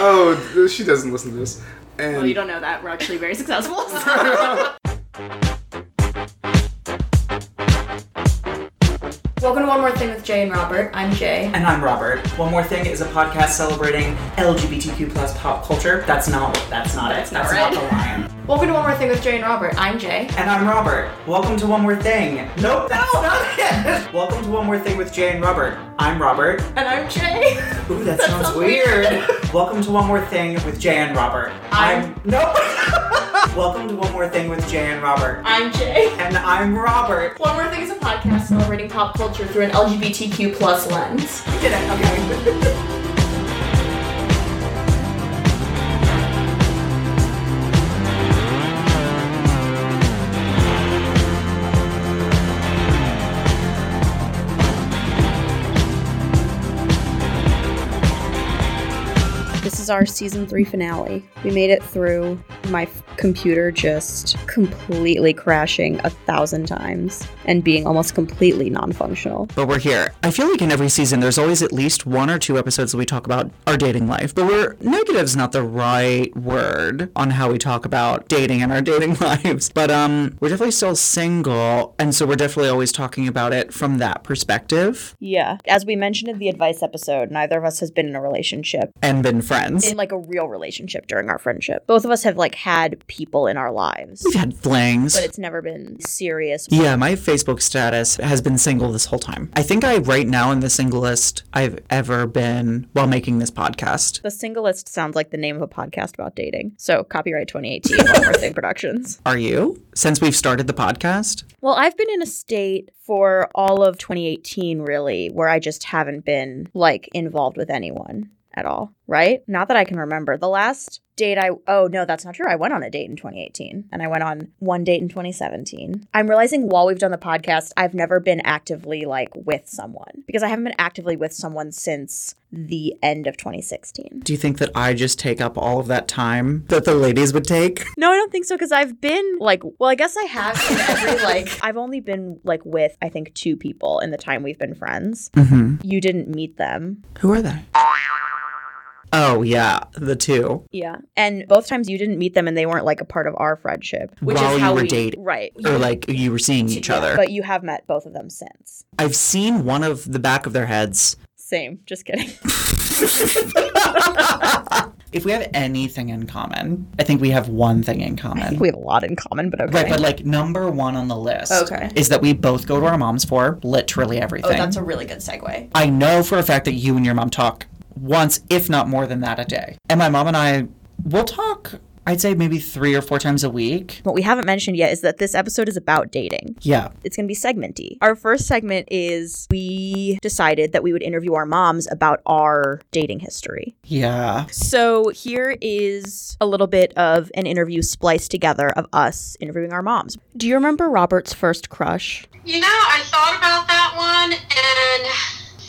Oh, she doesn't listen to this. And Well, you don't know that. We're actually very successful. Welcome to One More Thing with Jay and Robert. I'm Jay. And I'm Robert. One More Thing is a podcast celebrating LGBTQ plus pop culture. That's not that's not That's it. not That's right. not the line. Welcome to One More Thing with Jay and Robert. I'm Jay. And I'm Robert. Welcome to One More Thing. Nope, that's not it. Welcome to One More Thing with Jay and Robert. I'm Robert. And I'm Jay. Ooh, that, sounds, sounds weird. weird. Welcome to One More Thing with Jay and Robert. I'm- nope. Welcome to One More Thing with Jay and Robert. I'm Jay. And I'm Robert. One More Thing is a podcast celebrating pop culture through an LGBTQ plus lens. We did it. Okay. Is our season three finale. We made it through my f- computer just completely crashing a thousand times and being almost completely non functional. but we're here. I feel like in every season, there's always at least one or two episodes that we talk about our dating life. But we're negative's not the right word on how we talk about dating and our dating lives. But um, we're definitely still single, and so we're definitely always talking about it from that perspective Yeah. As we mentioned in the advice episode, neither of us has been in a relationship, and been friends. In like a real relationship during our friendship. Both of us have like had people in our lives, We've had flings. but it's never been serious. Yeah, my Facebook status has been single this whole time. I think I right now am the singlest I've ever been while making this podcast. The Singlest sounds like the name of a podcast about dating. So, copyright 2018, One Thing Productions. Are you? Since we've started the podcast? Well, I've been in a state for all of 2018, really, where I just haven't been like involved with anyone at all, right? Not that I can remember. The last date I, oh no, that's not true. I went on a date in 2018 and I went on one date in 2017. I'm realizing while we've done the podcast, I've never been actively like with someone because I haven't been actively with someone since the end of 2016. Do you think that I just take up all of that time that the ladies would take? No, I don't think so because I've been like, well, I guess I have every like, I've only been like with I think two people in the time we've been friends. Mm-hmm. You didn't meet them. Who are they? Oh, yeah, the two. Yeah. And both times you didn't meet them and they weren't like a part of our friendship. Which While is you were we dating. Right. Or like you were seeing each other. But you have met both of them since. I've seen one of the back of their heads. Same. Just kidding. If we have anything in common, I think we have one thing in common. we have a lot in common, but okay. Right, but like number one on the list Okay. is that we both go to our moms for literally everything. oh, that's a really good segue. I know for a fact that you and your mom talk once, if not more than that, a day. And my mom and I will talk, I'd say maybe three or four times a week. What we haven't mentioned yet is that this episode is about dating. Yeah. It's going to be segmenty. Our first segment is we decided that we would interview our moms about our dating history. Yeah. So here is a little bit of an interview spliced together of us interviewing our moms. Do you remember Robert's first crush? You know, I thought about that one and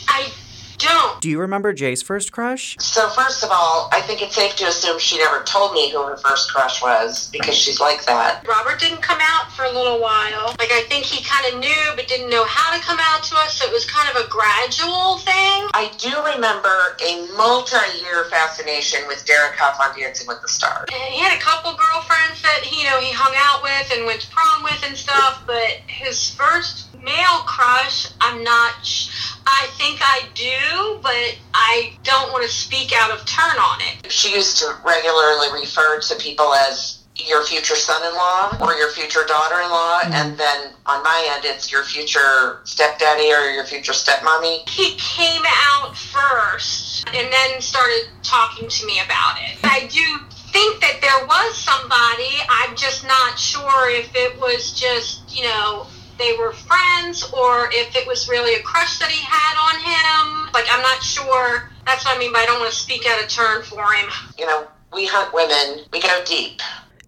I don't. Do you remember Jay's first crush? So first of all, I think it's safe to assume she never told me who her first crush was because she's like that. Robert didn't come out for a little while. Like, I think he kind of knew but didn't know how to come out to us, so it was kind of a gradual thing. I do remember a multi-year fascination with Derek Hough on Dancing with the Stars. And he had a couple girlfriends that, you know, he hung out with and went to prom with and stuff, but his first male crush, I'm not. Sh- I think I do, but I don't want to speak out of turn on it. She used to regularly refer to people as your future son-in-law or your future daughter-in-law, mm-hmm. and then on my end, it's your future stepdaddy or your future stepmommy. he came out first and then started talking to me about it. I do think that there was somebody. I'm just not sure if it was just, you know, they were friends or if it was really a crush that he had on him. Like, I'm not sure. That's what I mean by I don't want to speak out of turn for him. You know, we hunt women. We go deep.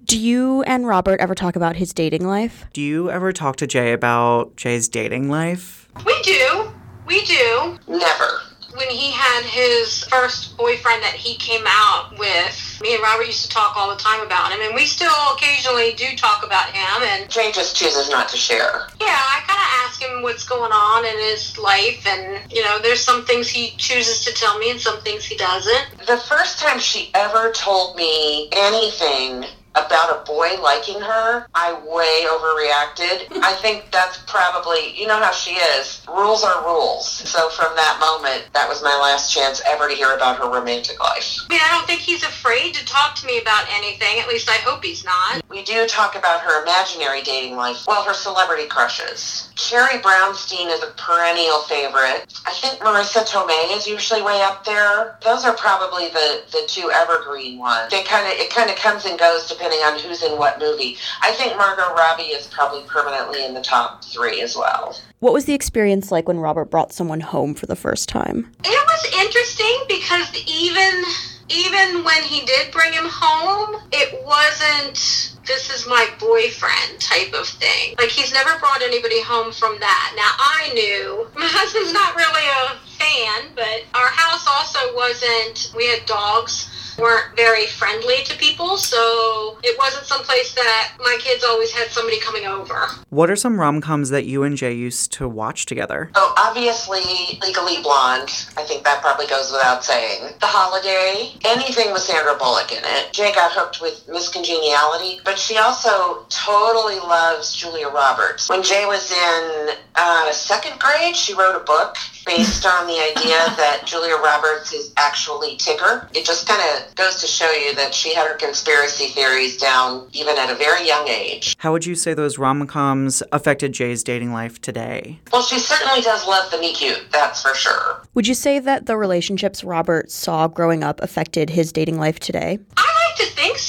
Do you and Robert ever talk about his dating life? Do you ever talk to Jay about Jay's dating life? We do. We do. Never. When he had his first boyfriend that he came out with, me and Robert used to talk all the time about him, and we still occasionally do talk about him. And Jay just chooses not to share. yeah, I kind of ask him what's going on in his life, and you know, there's some things he chooses to tell me, and some things he doesn't. The first time she ever told me anything about a boy liking her, I way overreacted. I think that's probably, you know how she is. Rules are rules. So from that moment, that was my last chance ever to hear about her romantic life. I mean, I don't think he's afraid to talk to me about anything. At least I hope he's not. We do talk about her imaginary dating life. Well, her celebrity crushes. Carrie Brownstein is a perennial favorite. I think Marisa Tomei is usually way up there. Those are probably the, the two evergreen ones. They kind of it kind of comes and goes depending on who's in what movie. I think Margot Robbie is probably permanently in the top three as well. What was the experience like when Robert brought someone home for the first time? It was interesting because even even when he did bring him home, it wasn't this is my boyfriend type of thing. Like he's never brought anybody home from that. Now I knew my husband's not really a fan, but our house also wasn't we had dogs weren't very friendly to people, so it wasn't someplace that my kids always had somebody coming over. What are some rom coms that you and Jay used to watch together? Oh, obviously, Legally Blonde. I think that probably goes without saying. The Holiday. Anything with Sandra Bullock in it. Jay got hooked with Miss Congeniality, but she also totally loves Julia Roberts. When Jay was in uh, second grade, she wrote a book based on the idea that Julia Roberts is actually Tigger. It just kind of goes to show you that she had her conspiracy theories down even at a very young age. How would you say those rom coms affected Jay's dating life today? Well, she certainly does love the meet cute, that's for sure. Would you say that the relationships Robert saw growing up affected his dating life today? I like to think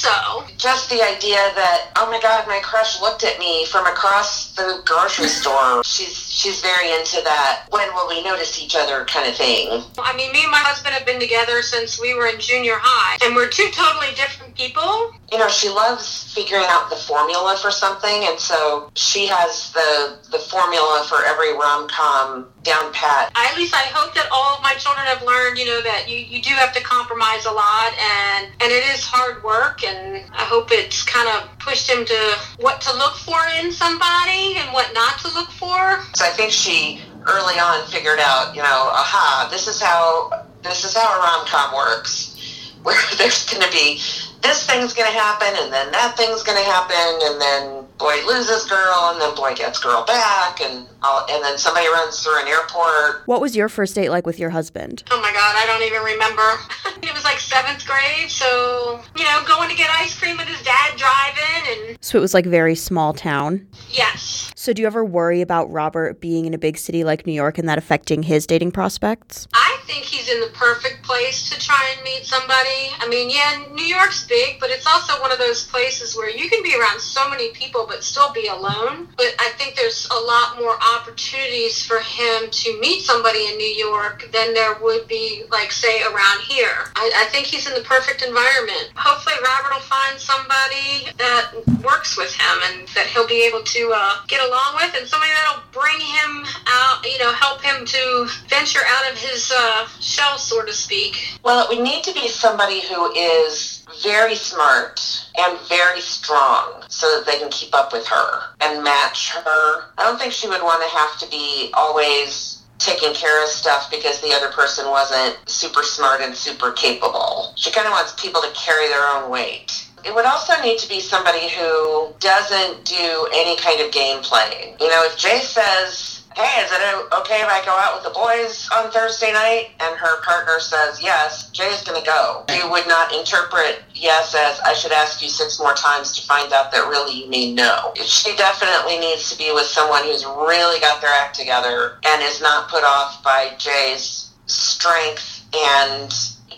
so. Just the idea that, oh my god, my crush looked at me from across the grocery store. She's she's very into that when will we notice each other kind of thing. I mean, me and my husband have been together since we were in junior high, and we're two totally different people. You know, she loves figuring out the formula for something, and so she has the the formula for every rom com down pat. I, at least I hope that all of my children have learned, you know, that you, you do have to compromise a lot, and and it is hard work, and I hope it's kind of pushed him to what to look for in somebody and what not to look for. So I think she early on figured out, you know, aha, this is how this is how a rom com works. Where there's going to be this thing's going to happen, and then that thing's going to happen, and then boy loses girl, and then boy gets girl back, and all, and then somebody runs through an airport. What was your first date like with your husband? Oh my God, I don't even remember. it was like seventh grade, so you know, going to get ice cream with his dad driving, and So it was like very small town. yes, So do you ever worry about Robert being in a big city like New York and that affecting his dating prospects? I think he's in the perfect place to try and meet somebody. I mean, yeah, New York's big, but it's also one of those places where you can be around so many people but still be alone. But I think there's a lot more opportunities for him to meet somebody in New York than there would be, like, say, around here. I, I think he's in the perfect environment. Hopefully, Robert will find somebody that works with him and that he'll be able to uh, get along with, and somebody that'll bring him out, you know, help him to venture out of his uh, shell, so to speak. Well, it would need to be somebody who is very smart and very strong so that they can keep up with her and match her. I don't think she would want to have to be always taking care of stuff because the other person wasn't super smart and super capable. She kind of wants people to carry their own weight. It would also need to be somebody who doesn't do any kind of game playing. You know, if Jay says, hey, is it okay if I go out with the boys on Thursday night? And her partner says yes, Jay's going to go. You would not interpret yes as I should ask you six more times to find out that really you mean no. She definitely needs to be with someone who's really got their act together and is not put off by Jay's strength and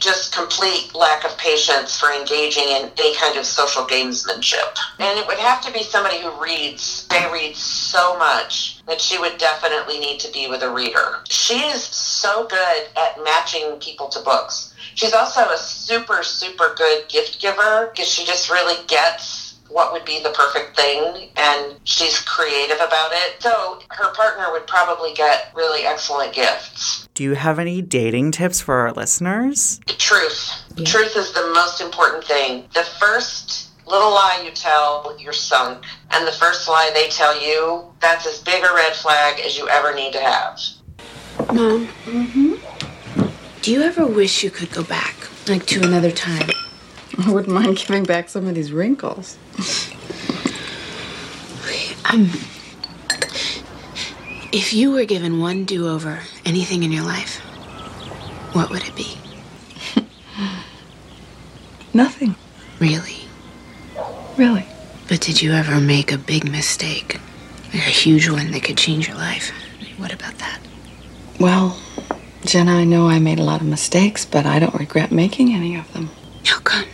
just complete lack of patience for engaging in any kind of social gamesmanship. And it would have to be somebody who reads. They read so much that she would definitely need to be with a reader. She is so good at matching people to books. She's also a super, super good gift giver because she just really gets what would be the perfect thing and she's creative about it. So her partner would probably get really excellent gifts. Do you have any dating tips for our listeners? The Truth. Truth is the most important thing. The first little lie you tell, you're sunk. And the first lie they tell you, that's as big a red flag as you ever need to have. Mom. Mm-hmm. Do you ever wish you could go back, like to another time? I wouldn't mind giving back some of these wrinkles. Um, if you were given one do-over, anything in your life, what would it be? Nothing, Really? really. But did you ever make a big mistake? A huge one that could change your life? What about that? Well, Jenna, I know I made a lot of mistakes, but I don't regret making any of them. How come?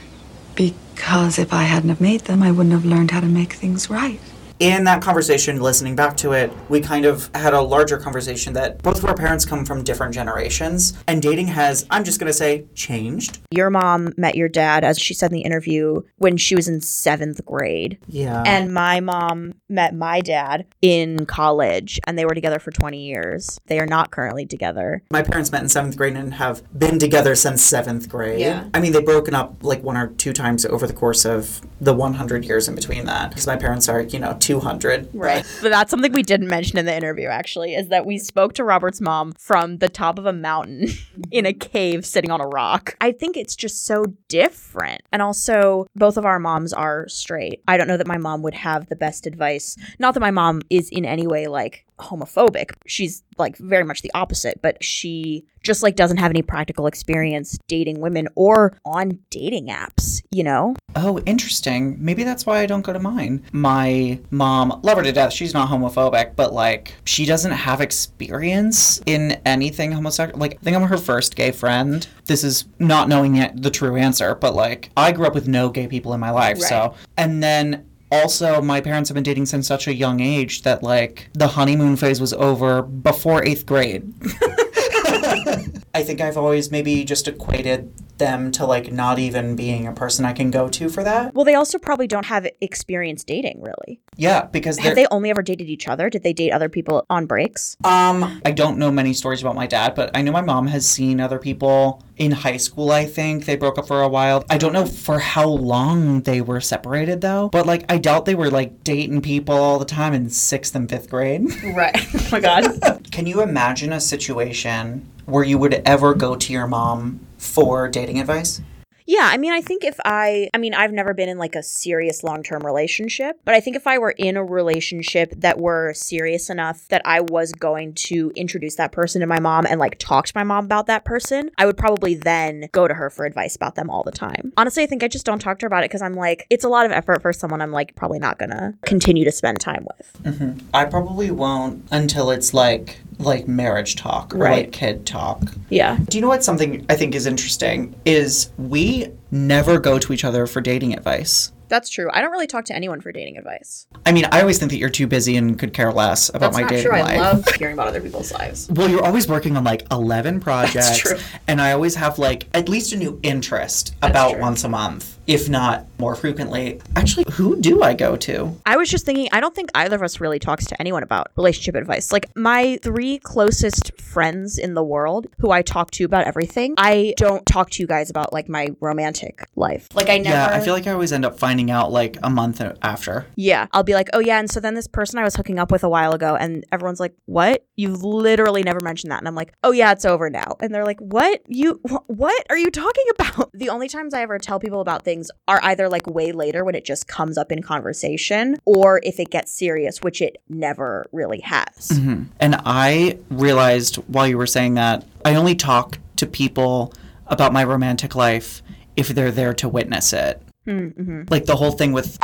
Because if I hadn't have made them, I wouldn't have learned how to make things right. In that conversation, listening back to it, we kind of had a larger conversation that both of our parents come from different generations, and dating has, I'm just gonna say, changed. Your mom met your dad, as she said in the interview, when she was in seventh grade. Yeah. And my mom met my dad in college, and they were together for 20 years. They are not currently together. My parents met in seventh grade and have been together since seventh grade. Yeah. I mean, they've broken up like one or two times over the course of the 100 years in between that. Because my parents are, you know, 200. Right. But that's something we didn't mention in the interview, actually, is that we spoke to Robert's mom from the top of a mountain in a cave sitting on a rock. I think it's just so different. And also, both of our moms are straight. I don't know that my mom would have the best advice. Not that my mom is in any way like homophobic. She's like very much the opposite, but she just like doesn't have any practical experience dating women or on dating apps, you know? Oh, interesting. Maybe that's why I don't go to mine. My mom, love her to death. She's not homophobic, but like she doesn't have experience in anything homosexual. Like I think I'm her first gay friend. This is not knowing yet the true answer, but like I grew up with no gay people in my life. So, and then also my parents have been dating since such a young age that like the honeymoon phase was over before 8th grade. I think I've always maybe just equated them to like not even being a person I can go to for that. Well, they also probably don't have experience dating, really. Yeah, because Have they're, only ever dated each other? Did they date other people on breaks? um I don't know many stories about my dad, but I know my mom has seen other people in high school, I think. They broke up for a while. I don't know for how long they were separated though, but like I doubt they were like dating people all the time in 6th and 5th grade. Right. oh my god. Can you imagine a situation where you would ever go to your mom for dating advice? Yeah, I mean, I think if I, I mean, I've never been in like a serious long term relationship, but I think if I were in a relationship that were serious enough that I was going to introduce that person to my mom and like talk to my mom about that person, I would probably then go to her for advice about them all the time. Honestly, I think I just don't talk to her about it because I'm like, it's a lot of effort for someone I'm like probably not gonna continue to spend time with. Mm-hmm. I probably won't until it's like like marriage talk or Right. like kid talk. Yeah. Do you know what something I think is interesting is we never go to each other for dating advice. That's true. I don't really talk to anyone for dating advice. I mean, I always think that you're too busy and could care less about my dating life. That's true. I love hearing about other people's lives. Well, you're always working on like 11 projects. true. And I always have like at least a new interest about true. once a month, if not more frequently. Actually, who do I go to? I was just thinking, I don't think either of us really talks to anyone about relationship advice. Like, my three closest friends in the world who I talk to about everything, I don't talk to you guys about like my romantic life. Like, I never. Yeah, I feel like I always end up finding out like a month after. Yeah, I'll be like, oh yeah, and so then this person I was hooking up with a while ago, and everyone's like, what? You've literally never mentioned that, and I'm like, oh yeah, it's over now, and they're like, what? You wh- what are you talking about? The only times I ever tell people about things are either like way later when it just comes up in conversation, or if it gets serious, which it never really has. Mm-hmm. And I realized while you were saying that, I only talk to people about my romantic life if they're there to witness it. Mm-hmm. Like the whole thing with.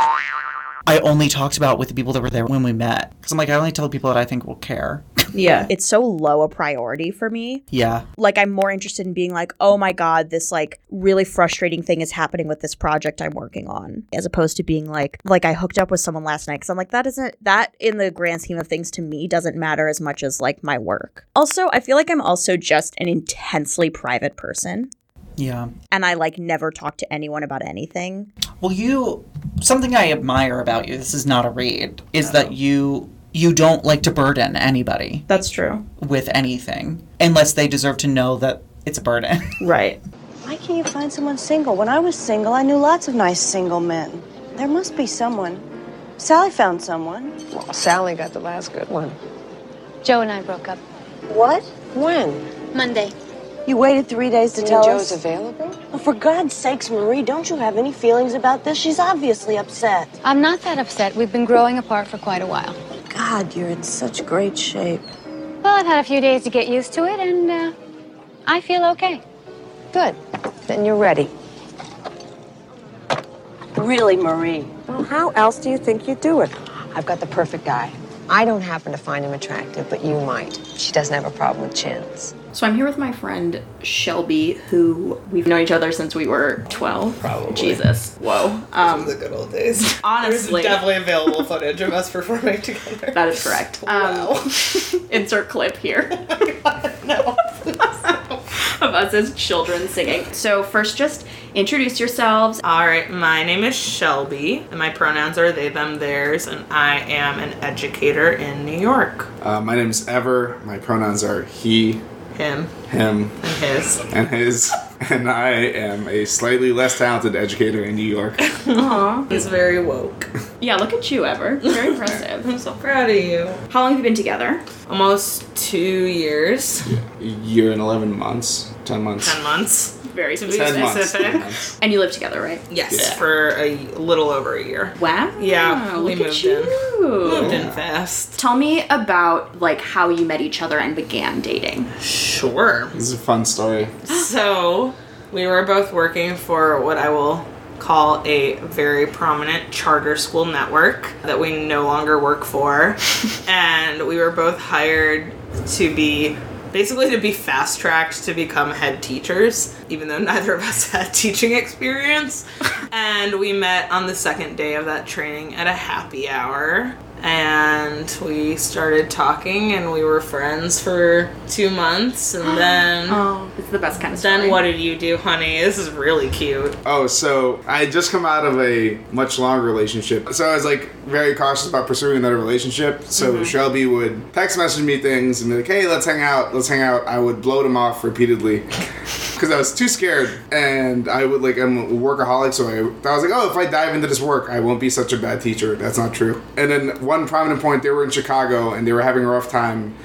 I only talked about with the people that were there when we met. Because I'm like, I only tell people that I think will care. Yeah, it's so low a priority for me. yeah. like I'm more interested in being like, oh my god, this like really frustrating thing is happening with this project I'm working on, as opposed to being like, like I hooked up with someone last night because I'm like, that isn't that in the grand scheme of things to me doesn't matter as much as like my work. Also, I feel like I'm also just an intensely private person, Yeah. and I like never talk to anyone about anything. Well, you something I admire about you. This is not a read. Is that you you don't like to burden anybody That's true. with anything unless they deserve to know that it's a burden. Right. Why can't you find someone single? When I was single, I knew lots of nice single men. There must be someone. Sally found someone. Well, Sally got the last good one. Joe and I broke up What? When? Monday. You waited three days to You tell mean Joe's us? available? Well, for God's sakes, Marie, don't you have any feelings about this? She's obviously upset. I'm not that upset. We've been growing apart for quite a while. God, you're in such great shape. Well, I've had a few days to get used to it, and uh, I feel okay. Good. Then you're ready. Really, Marie. Well, how else do you think you'd do it? I've got the perfect guy. I don't happen to find him attractive, but you might. She doesn't have a problem with chins. So I'm here with my friend Shelby, who we've known each other since we were 12. Probably. Jesus. Whoa. Um, the good old days. honestly. There's definitely available footage of us performing together. that is correct. Wow. Um, insert clip here. no. of us as children singing. So first, just introduce yourselves. All right, my name is Shelby, and my pronouns are they, them, theirs, and I am an educator in New York. Uh, my name is Ever. My pronouns are he, Him him, and his. and his. And I am a slightly less talented educator in New York. Aww. He's very woke. Yeah, look at you, Ever. Very impressive. I'm so proud of you. How long have you been together? Almost two years, A year and 11 months, 10 months. ten months. Very specific. 10 months. 10 months. And you live together, right? Yes, Yeah. for a little over a year. Wow. Yeah, we look at moved you. in. Moved in fast. Tell me about like how you met each other and began dating. Sure. This is a fun story. So, we were both working for what I will call a very prominent charter school network that we no longer work for. and we were both hired to be basically to be fast tracked to become head teachers, even though neither of us had teaching experience. and we met on the second day of that training at a happy hour. And we started talking, and we were friends for two months, and then Oh, it's the best kind of story. then what did you do, honey? This is really cute. Oh, so I had just come out of a much longer relationship. So I was like very cautious about pursuing another relationship. So mm-hmm. Shelby would text message me things and be like, hey, let's hang out, let's hang out. I would blow them off repeatedly because I was too scared. And I would like, I'm a workaholic. So I, I was like, oh, if I dive into this work, I won't be such a bad teacher. That's not true. And then one prominent point, they were in Chicago and they were having a rough time.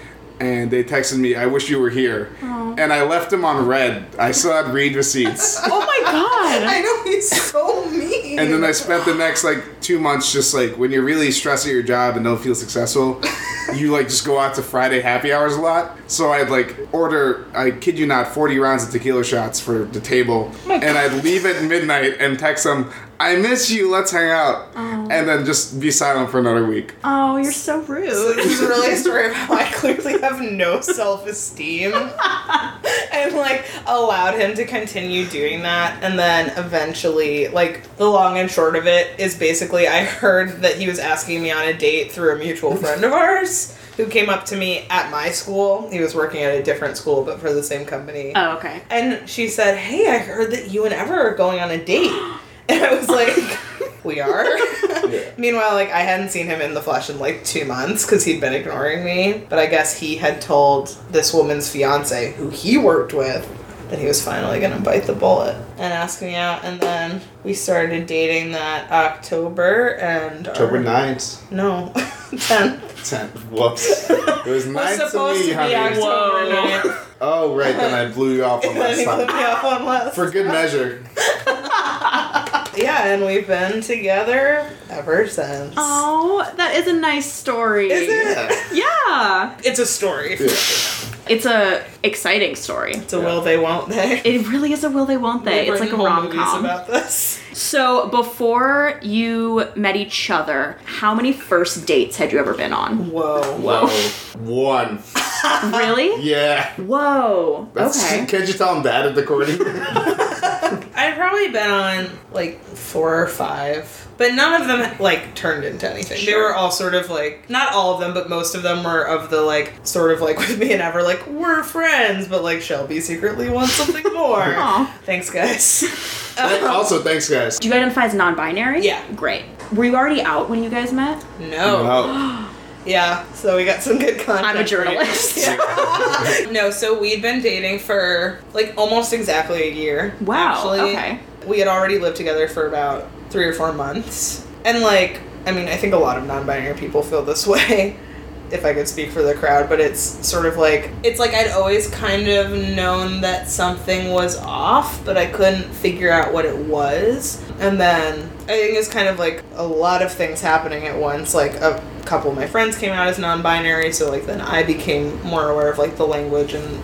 And they texted me, I wish you were here. And I left them on read. I still had read receipts. Oh my god. I know he's so mean. And then I spent the next like two months just like when you're really stressed at your job and don't feel successful, you like just go out to Friday happy hours a lot. So I'd like order, I kid you not, 40 rounds of tequila shots for the table. Oh and I'd leave at midnight and text them, I miss you, let's hang out. Oh. And then just be silent for another week. Oh, you're so rude. this is really a story of how I clearly have no self esteem and like allowed him to continue doing that. And then eventually, like, the long and short of it is basically I heard that he was asking me on a date through a mutual friend of ours who came up to me at my school. He was working at a different school, but for the same company. Oh, okay. And she said, Hey, I heard that you and Ever are going on a date. And I was like, We are? Meanwhile, like, I hadn't seen him in the flesh in like two months because he'd been ignoring me. But I guess he had told this woman's fiance, who he worked with, that he was finally gonna bite the bullet and ask me out. And then we started dating that October and. October our- 9th. No, 10th. 10th. Whoops. It was Was 9th to supposed me, to be honey. October 9th. Oh, right, then I blew you off on last time. me off on last For good measure. Yeah, and we've been together ever since. Oh, that is a nice story. Is it? Yeah. It's a story. It's a exciting story. It's a will they, won't they? It really is a will they won't they. We're It's like a writing whole rom movies com. about this. So before you met each other, how many first dates had you ever been on? Whoa. Whoa. One. really? Yeah. Whoa. That's, Okay. Can't you tell I'm bad at decoding? I've probably been on like four or five, but none of them like turned into anything. They were all sort of like not all of them, but most of them were of the like sort of like with me and Ever like we're friends, but like Shelby secretly wants something more. Aw. Thanks, guys. Th- um, also, thanks, guys. Do you identify as non-binary? Yeah. Great. Were you already out when you guys met? No. No. Yeah, so we got some good content. I'm a journalist. Yeah. no, so we'd been dating for like almost exactly a year. Wow, Actually. okay. We had already lived together for about three or four months. And like, I mean, I think a lot of non binary people feel this way, if I could speak for the crowd, but it's sort of like, it's like I'd always kind of known that something was off, but I couldn't figure out what it was. And then I think it's kind of like a lot of things happening at once. Like a couple of my friends came out as non-binary, so like then I became more aware of like the language and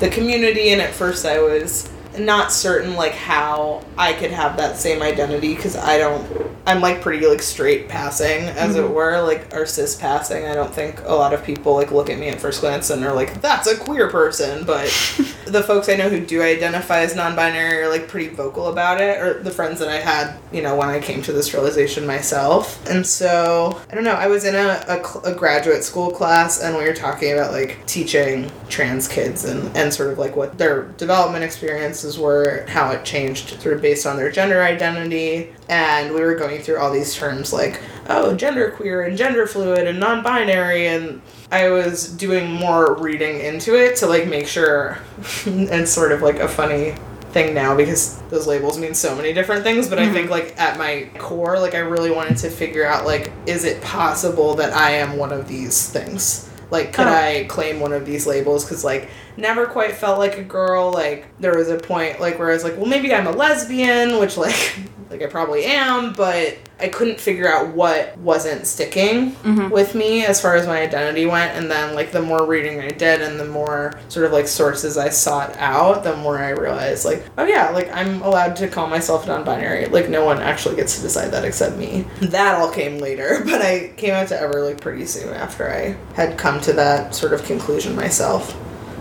the community. And at first I was not certain like how I could have that same identity because I don't. I'm like pretty like straight passing, as it mm-hmm. were, like or cis passing. I don't think a lot of people like look at me at first glance and are like, "That's a queer person," but the folks I know who do identify as non-binary are like pretty vocal about it, or the friends that I had, you know, when I came to this realization myself. And so I don't know. I was in a, a, cl- a graduate school class, and we were talking about like teaching trans kids and and sort of like what their development experiences were, how it changed sort of based on their gender identity, and we were going through all these terms like oh genderqueer and gender fluid and non-binary. And I was doing more reading into it to like make sure and sort of like a funny thing now because those labels mean so many different things. But I mm-hmm. think like at my core like I really wanted to figure out like is it possible that I am one of these things like could Oh. I claim one of these labels cuz like never quite felt like a girl like there was a point like where I was like well maybe I'm a lesbian which like like I probably am but I couldn't figure out what wasn't sticking mm-hmm. with me as far as my identity went. And then like the more reading I did and the more sort of like sources I sought out the more I realized like oh yeah like I'm allowed to call myself non-binary. Like no one actually gets to decide that except me. That all came later but I came out to Ever like pretty soon after I had come to that sort of conclusion myself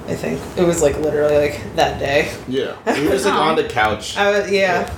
I think. It was like literally like that day. Yeah. We were just like on the couch. I was yeah.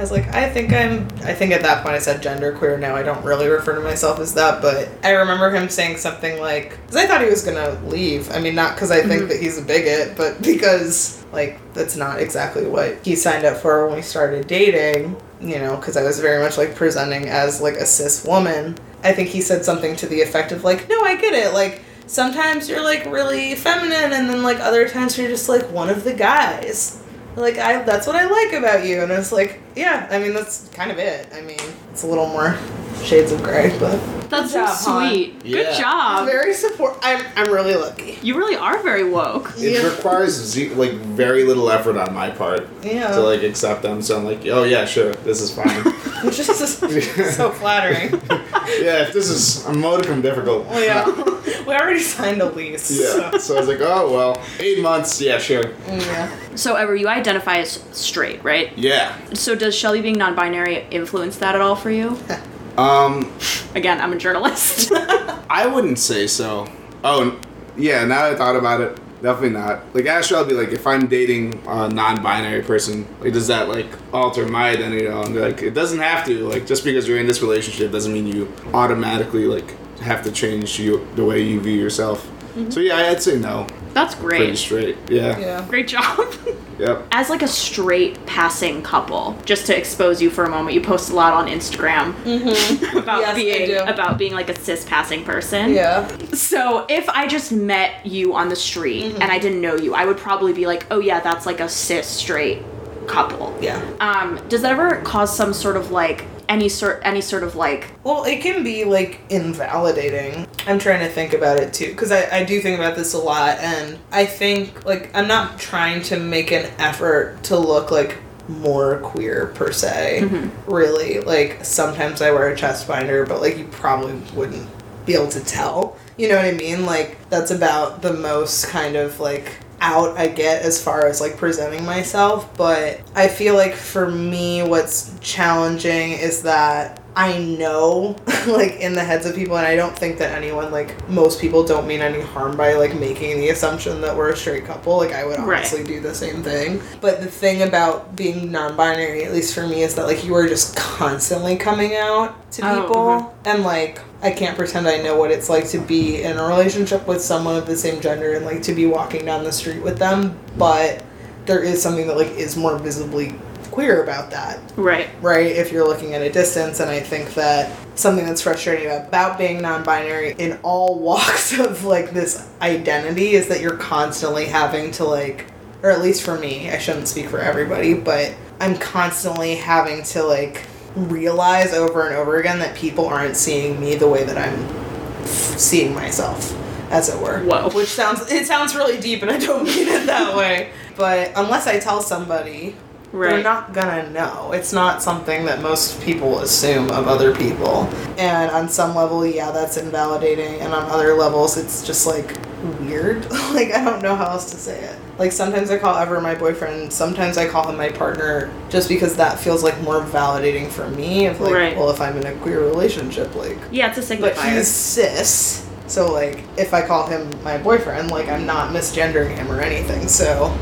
I was like, I think I'm. I think at that point I said gender queer. Now I don't really refer to myself as that, but I remember him saying something like, because I thought he was gonna leave. I mean, not because I think mhm. that he's a bigot, but because like that's not exactly what he signed up for when we started dating. You know, because I was very much like presenting as like a cis woman. I think he said something to the effect of like, no, I get it. Like sometimes you're like really feminine, and then like other times you're just like one of the guys like I that's what I like about you. And it's like yeah I mean that's kind of it. I mean it's a little more shades of gray but That's Good so job, hon. sweet. Yeah. Good job. very support I'm I'm really lucky You really are very woke. It requires ze- like very little effort on my part Yeah. to like accept them. So I'm like, oh yeah, sure, this is fine. which is so flattering yeah, if this is a modicum difficult. well yeah we already signed a lease Yeah. So I was like, oh well, eight months. Yeah, sure. yeah So, Ever, you identify as straight, right? Yeah. So, does Shelby being non binary influence that at all for you? Um, Again, I'm a journalist. I wouldn't say so. Oh, yeah. Now that I thought about it, definitely not. Like, Asher, I'll be like, if I'm dating a non-binary person, like, does that like alter my identity? at all? And like, it doesn't have to. Like, just because you're in this relationship doesn't mean you automatically like have to change you the way you view yourself. So yeah, I'd say no. That's great. Pretty great. straight. Yeah. yeah Great job. Yep. As like a straight passing couple, just to expose you for a moment, you post a lot on Instagram about Yes, being about being like a cis passing person. yeah So if I just met you on the street Mm-hmm. and I didn't know you, I would probably be like, "Oh yeah, that's like a cis straight couple." yeah Um, does that ever cause some sort of like any sort any sort of like Well, it can be like invalidating. I'm trying to think about it too, because I, I do think about this a lot, and I think like I'm not trying to make an effort to look like more queer per se. Mm-hmm. Really, like sometimes I wear a chest binder, but like you probably wouldn't be able to tell. You know what I mean? Like that's about the most kind of like out I get as far as like presenting myself, but I feel like for me what's challenging is that I know like in the heads of people and I don't think that anyone like most people don't mean any harm by like making the assumption that we're a straight couple. Like I would Right. honestly do the same thing. But the thing about being non-binary at least for me is that like you are just constantly coming out to Oh, people mhm. and like I can't pretend I know what it's like to be in a relationship with someone of the same gender and like to be walking down the street with them, but there is something that like is more visibly queer about that Right. right? If you're looking at a distance, and I think that something that's frustrating about being non-binary in all walks of like this identity is that you're constantly having to like, or at least for me, I shouldn't speak for everybody, but I'm constantly having to like realize over and over again that people aren't seeing me the way that I'm seeing myself, as it were. Whoa. Which sounds it sounds really deep, and I don't mean it that way. But unless I tell somebody they're not gonna know. It's not something that most people assume of other people. And on some level, yeah, that's invalidating. And on other levels, it's just like weird. like, I don't know how else to say it. Like, sometimes I call Ever my boyfriend, sometimes I call him my partner, just because that feels like more validating for me. Of like, Right. well, if I'm in a queer relationship, like, Yeah, it's a signifier. but he's cis. So, like, if I call him my boyfriend, like, I'm not misgendering him or anything. So,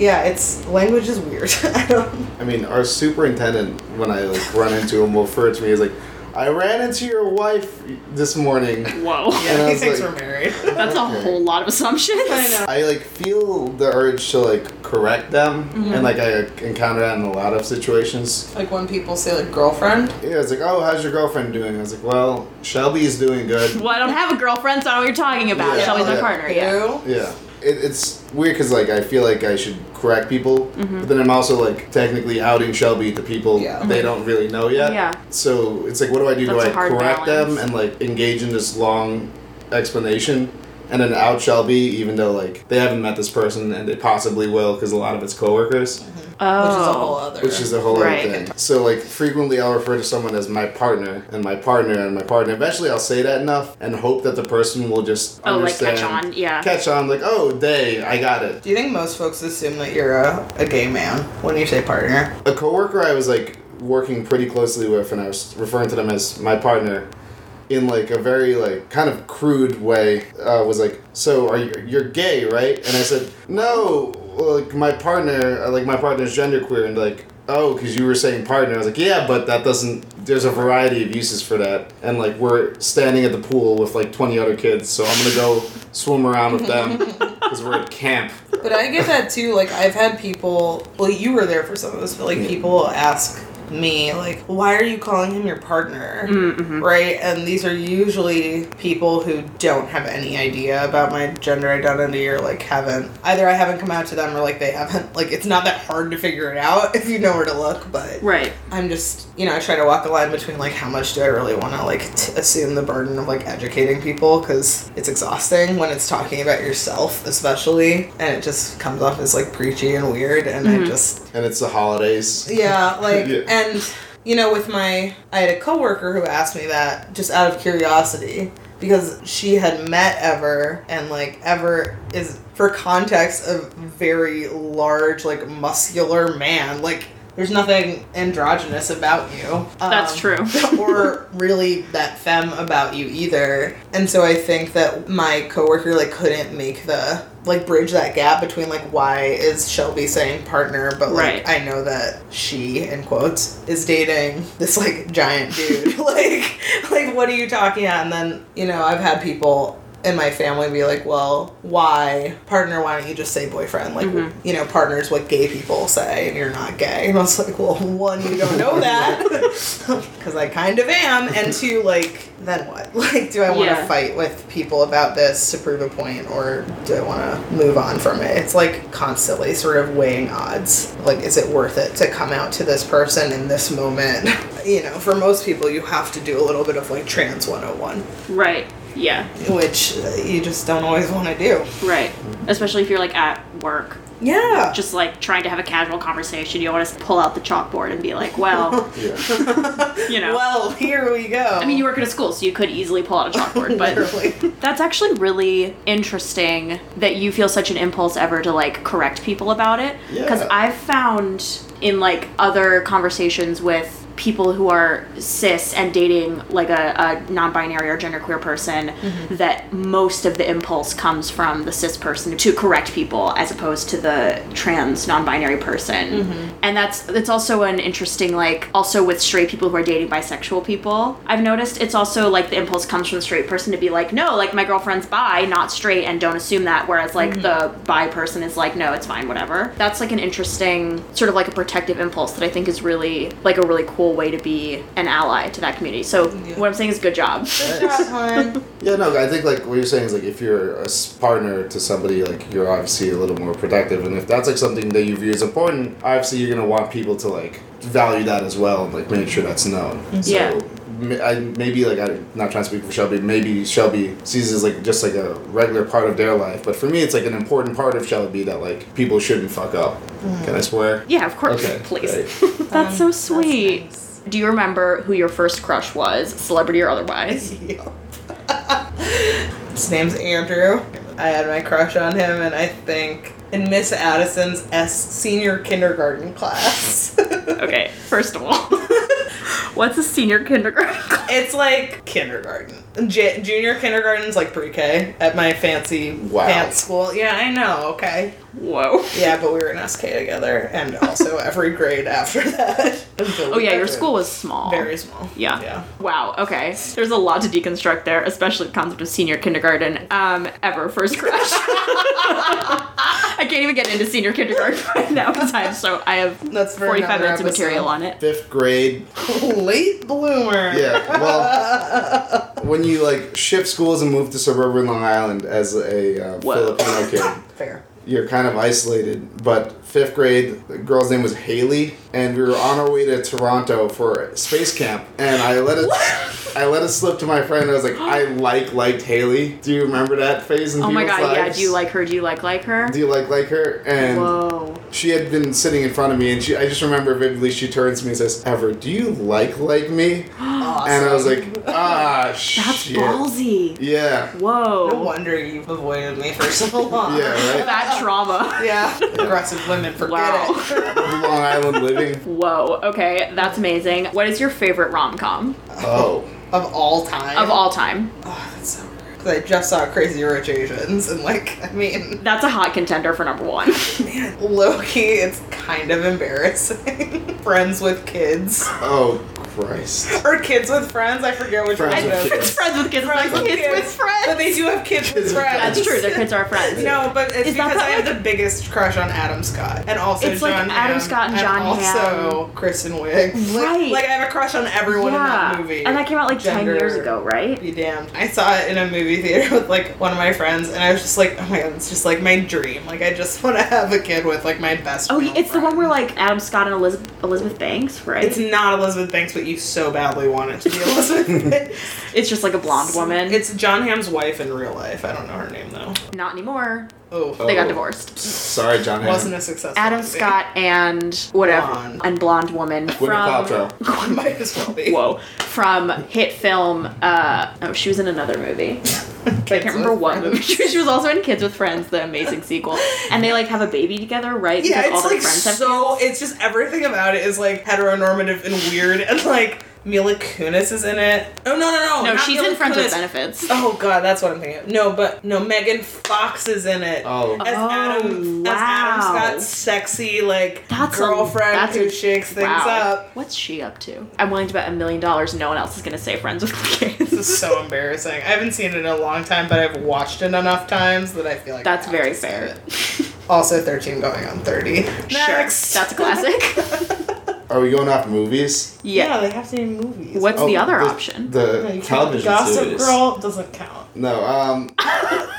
yeah, it's language is weird. I don't. I mean, our superintendent, when I like run into him, will refer to me as like, "I ran into your wife this morning." Whoa. Yeah, I he thinks like- we're married. That's a whole lot of assumptions. I know. I like feel the urge to like correct them, Mm-hmm. and like I encounter that in a lot of situations. Like when people say like girlfriend. Yeah, it's like, "Oh, how's your girlfriend doing?" I was like, "Well, Shelby's doing good." Well, I don't have a girlfriend, so I don't know what you're talking about. Yeah. Shelby's my Yeah. partner. Yeah. You? Yeah. It, it's weird because like I feel like I should correct people, Mm-hmm. but then I'm also like technically outing Shelby to people Yeah. they don't really know yet. Yeah. So it's like, what do I do? That's do a I hard correct balance. them and like engage in this long explanation, and then out Shelby, even though like they haven't met this person and they possibly will because a lot of it's coworkers, Oh. Which is a oh. whole other. which is a whole Right. other thing. So like frequently I'll refer to someone as my partner and my partner and my partner. Eventually I'll say that enough and hope that the person will just Oh, like understand. catch on. Yeah. Catch on, like, oh, day, I got it. Do you think most folks assume that you're a, a gay man when you say partner? a coworker I was like working pretty closely with, and I was referring to them as my partner, in like a very like kind of crude way. Uh, was like, so are you you're gay, right? And I said, no, like my partner, uh, like my partner's genderqueer, and like. Oh, because you were saying partner. I was like, yeah, but that doesn't. There's a variety of uses for that, and like we're standing at the pool with like 20 other kids, so I'm gonna go swim around with them because we're at camp. But I get that too. Like I've had people. Well, you were there for some of this, but like people ask me like, "Why are you calling him your partner?" Mm-hmm. Right? And these are usually people who don't have any idea about my gender identity or like haven't either I haven't come out to them or like they haven't like it's not that hard to figure it out if you know where to look. But Right. I'm just, you know, I try to walk the line between like how much do I really want to like t- assume the burden of like educating people because it's exhausting when it's talking about yourself, especially, and it just comes off as like preachy and weird. And I mm-hmm. just, And it's the holidays. yeah, like, Yeah. And you know, with my, I had a coworker who asked me that just out of curiosity because she had met Ever and like Ever is for context a very large like muscular man. Like there's nothing androgynous about you. That's Um, true. or really that femme about you either. And so i think that my coworker like couldn't make the like bridge that gap between like why is shelby saying partner but like Right. i know that she in quotes is dating this like giant dude like like what are you talking about and then you know i've had people in my family be like well why partner why don't you just say boyfriend? Like mm-hmm. you know partner's what gay people say and you're not gay. And i was like well one you don't know that. Because i kind of am. And two like then what? Like do i want to Yeah. fight with people about this to prove a point or do i want to move on from it? It's like constantly sort of weighing odds. Like is it worth it to come out to this person in this moment? You know for most people you have to do a little bit of like trans 101 Right. Yeah. which uh, you just don't always want to do Right. Especially if you're like at work. yeah Just like trying to have a casual conversation. You don't want to pull out the chalkboard and be like, well, you know. well here we go I mean, you work at a school, so you could easily pull out a chalkboard, but that's actually really interesting that you feel such an impulse ever to like correct people about it. Because Yeah. I've found in like other conversations with people who are cis and dating like a, a non-binary or genderqueer person Mm-hmm. that most of the impulse comes from the cis person to correct people as opposed to the trans non-binary person Mm-hmm. and that's it's also an interesting like also with straight people who are dating bisexual people i've noticed it's also like the impulse comes from the straight person to be like no like my girlfriend's bi not straight and don't assume that whereas like Mm-hmm. the bi person is like no it's fine whatever that's like an interesting sort of like a protective impulse that i think is really like a really cool way to be an ally to that community so what i'm saying is good job Good job, hon. Yeah, no, I think like what you're saying is like if you're a partner to somebody, like you're obviously a little more protective, and if that's like something that you view as important, obviously you're gonna want people to like value that as well, and like make sure that's known. So, Yeah. M- I, maybe like I'm not trying to speak for Shelby. Maybe Shelby sees it as like just like a regular part of their life, but for me, it's like an important part of Shelby that like people shouldn't fuck up. Mm. Can I swear? yeah of course Okay, please great. that's so um, sweet do you remember who your first crush was celebrity or otherwise His name's Andrew. I had my crush on him, and I think in Miss Addison's S senior kindergarten class. okay first of all what's a senior kindergarten class? it's like kindergarten. J- junior kindergarten's like pre-K at my fancy Wow. pants school. Yeah, I know. Okay. whoa Yeah, but we were in SK together, and also every grade after that. oh yeah your school was small very small. Yeah. Yeah. Wow. Okay. There's a lot to deconstruct there, especially the concept of senior kindergarten. Um, ever first crush. I can't even get into senior kindergarten right now because I have so I have That's for 45 another minutes of material on it. Fifth grade, Late bloomer. Yeah, well, when you like shift schools and move to suburban Long Island as a uh. Filipino kid, Fair. you're kind of isolated. But fifth grade, the girl's name was Haley, and we were on our way to Toronto for space camp, and I let it, I let it slip to my friend. I was like, I like liked Haley. Do you remember that phase in Oh my people's god, yeah. Do you like her? Do you like like her? Do you like like her? And Whoa. she had been sitting in front of me, and she I just remember vividly. She turns to me and says, "Ever, do you like like me?" And I was like, "Ah, That's shit." ballsy. Yeah. Whoa. No wonder you've avoided me for so long. Yeah, right? That trauma. Yeah. Aggressive women, forget Wow. it. Long Island living. Whoa. Okay, that's amazing. What is your favorite rom com Oh. Of all time. of all time? Oh, that's so weird. Because I just saw Crazy Rich Asians, and like, I mean, That's a hot contender for number one. man, low key, it's kind of embarrassing. friends with kids. Oh Christ. Or kids with friends, I forget which Friends one with it is. kids. It's friends with kids. Friends with kids, kids. with friends. But they do have kids with Kids with friends. That's true. Their kids are friends. No, but it's Is because the, I have like- the biggest crush on Adam Scott, and also It's like Jon Adam Hamm, Scott and Jon also Kristen Wiig. Like, Right. like I have a crush on everyone in that movie. And that came out like 10 years ago, right? Be damned. I saw it in a movie theater with like one of my friends, and I was just like, oh my god, it's just like my dream. Like I just want to have a kid with like my best. Oh, it's the one where like Adam Scott and Elizabeth, Elizabeth Banks, right? It's not Elizabeth Banks, but you so badly want it to be Elizabeth Banks. It's just like a blonde woman. It's Jon Hamm's wife in real life. I don't know her name though. not anymore. Oh, They got Oh. divorced. Sorry, Jon. Hamm. wasn't a successful. Adam movie. Scott and whatever Blonde. and blonde woman Gwyneth from Paltrow. Might as well be. whoa from hit film. Uh, oh, she was in another movie. I can't remember what Friends. movie. She, she was also in Kids with Friends, the amazing sequel, and they like have a baby together, right? Yeah, Because it's all like friends have so. It's just everything about it is like heteronormative and weird, and like Mila Kunis is in it. Oh no no no! No, not she's Mila in Friends with Benefits. Oh god, that's what I'm thinking. of. No, but no, Megan Fox is in it. Oh. As Oh, Adam, as Adam oh, wow. Scott's sexy like That's a- girlfriend that's who a- shakes things wow. up. What's she up to? I'm willing to bet a million dollars no one else is gonna say Friends with Kids. This is so embarrassing. I haven't seen it in a long time, but I've watched it enough times that I feel like I That's have very to see fair. it. Also, 13 going on 30. Sure, that's a classic. Are we going off movies? yeah. they have to be movies. What's the Oh, other the- option? The No, you television Gossip series. Girl doesn't count. No. Um.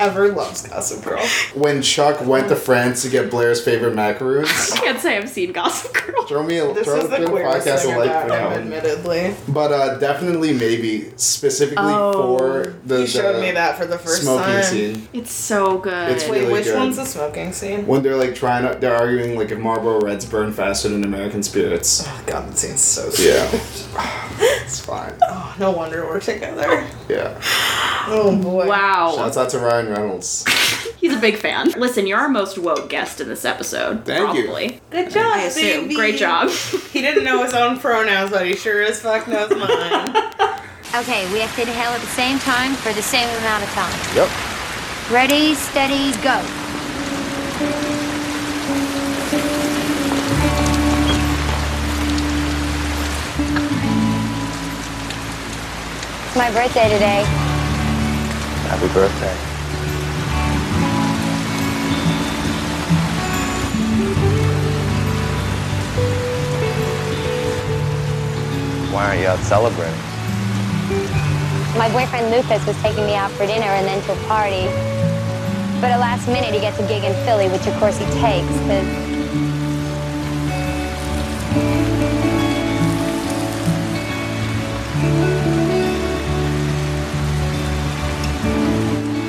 Ever loves Gossip Girl. When Chuck went to France to get Blair's favorite macaroons. I can't say I've seen Gossip Girl. Throw me a This throw, is the a queerest podcast thing of about that him, admittedly. But uh, definitely maybe specifically Oh. for the, You showed the me that for the first smoking time. scene It's so good. It's Wait, really which good. one's the smoking scene? when they're like trying to they're arguing like if Marlboro Reds burn faster than American spirits. Oh god, that scene's so Yeah. it's fine. Oh, no wonder we're together. Yeah. Oh boy. wow. Shouts out to Ryan Ryan Reynolds. He's a big fan. Listen, you're our most woke guest in this episode. Thank you. probably. Good job, I assume. baby. Great job. He didn't know his own pronouns, but he sure as fuck knows mine. Okay, we have to inhale at the same time for the same amount of time. Yep. Ready, steady, go. It's my birthday today. Happy birthday. Why aren't you uh, out celebrating? My boyfriend Lucas was taking me out for dinner and then to a party. But at last minute, he gets a gig in Philly, which of course he takes, but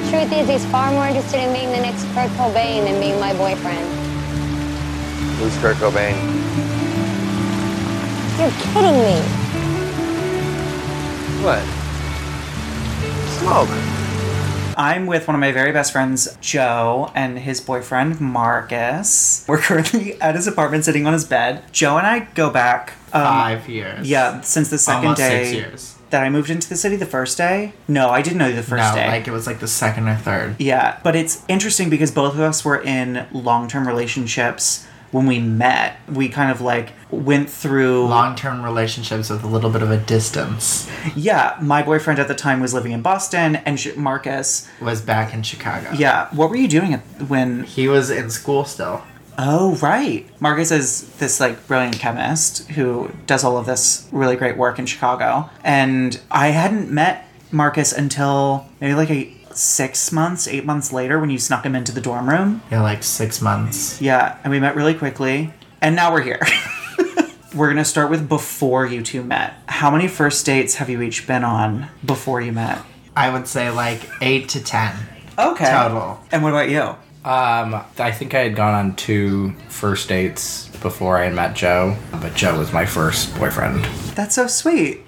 Truth is, he's far more interested in being the next Kurt Cobain than being my boyfriend. Who's Kurt Cobain? You're kidding me. What? Smoke. I'm with one of my very best friends, Joe, and his boyfriend, Marcus. We're currently at his apartment sitting on his bed. Joe and I go back um, Five years. Yeah, since the second Almost day six years. that I moved into the city the first day. No, I didn't know you the first no, day. like it was like the second or third. Yeah, but it's interesting because both of us were in long term relationships when we met. We kind of like went through long term relationships with a little bit of a distance. Yeah, my boyfriend at the time was living in Boston, and Sh- Marcus was back in Chicago. Yeah, what were you doing at, when he was in school still? Oh right, Marcus is this like brilliant chemist who does all of this really great work in Chicago, and I hadn't met Marcus until maybe like a six months, eight months later when you snuck him into the dorm room. Yeah, like six months. Yeah, and we met really quickly, and now we're here. we're gonna start with before you two met. How many first dates have you each been on before you met? I would say like eight to ten. Okay. Total. And what about you? Um, I think I had gone on two first dates before I had met Joe, but Joe was my first boyfriend. That's so sweet.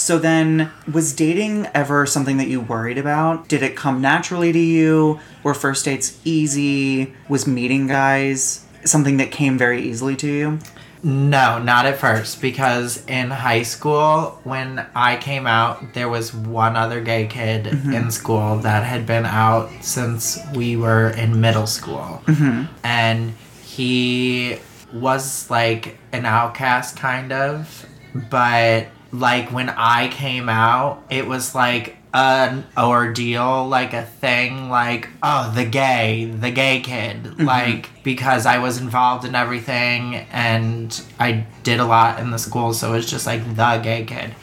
So then, was dating ever something that you worried about? Did it come naturally to you? Were first dates easy? Was meeting guys something that came very easily to you? No, not at first, because in high school, when I came out, there was one other gay kid Mhm. in school that had been out since we were in middle school. Mhm. And he was like an outcast, kind of. But like when I came out, it was like an ordeal, like a thing, like, oh, the gay, the gay kid. Like, because I was involved in everything and I did a lot in the school, so it was just like the gay kid.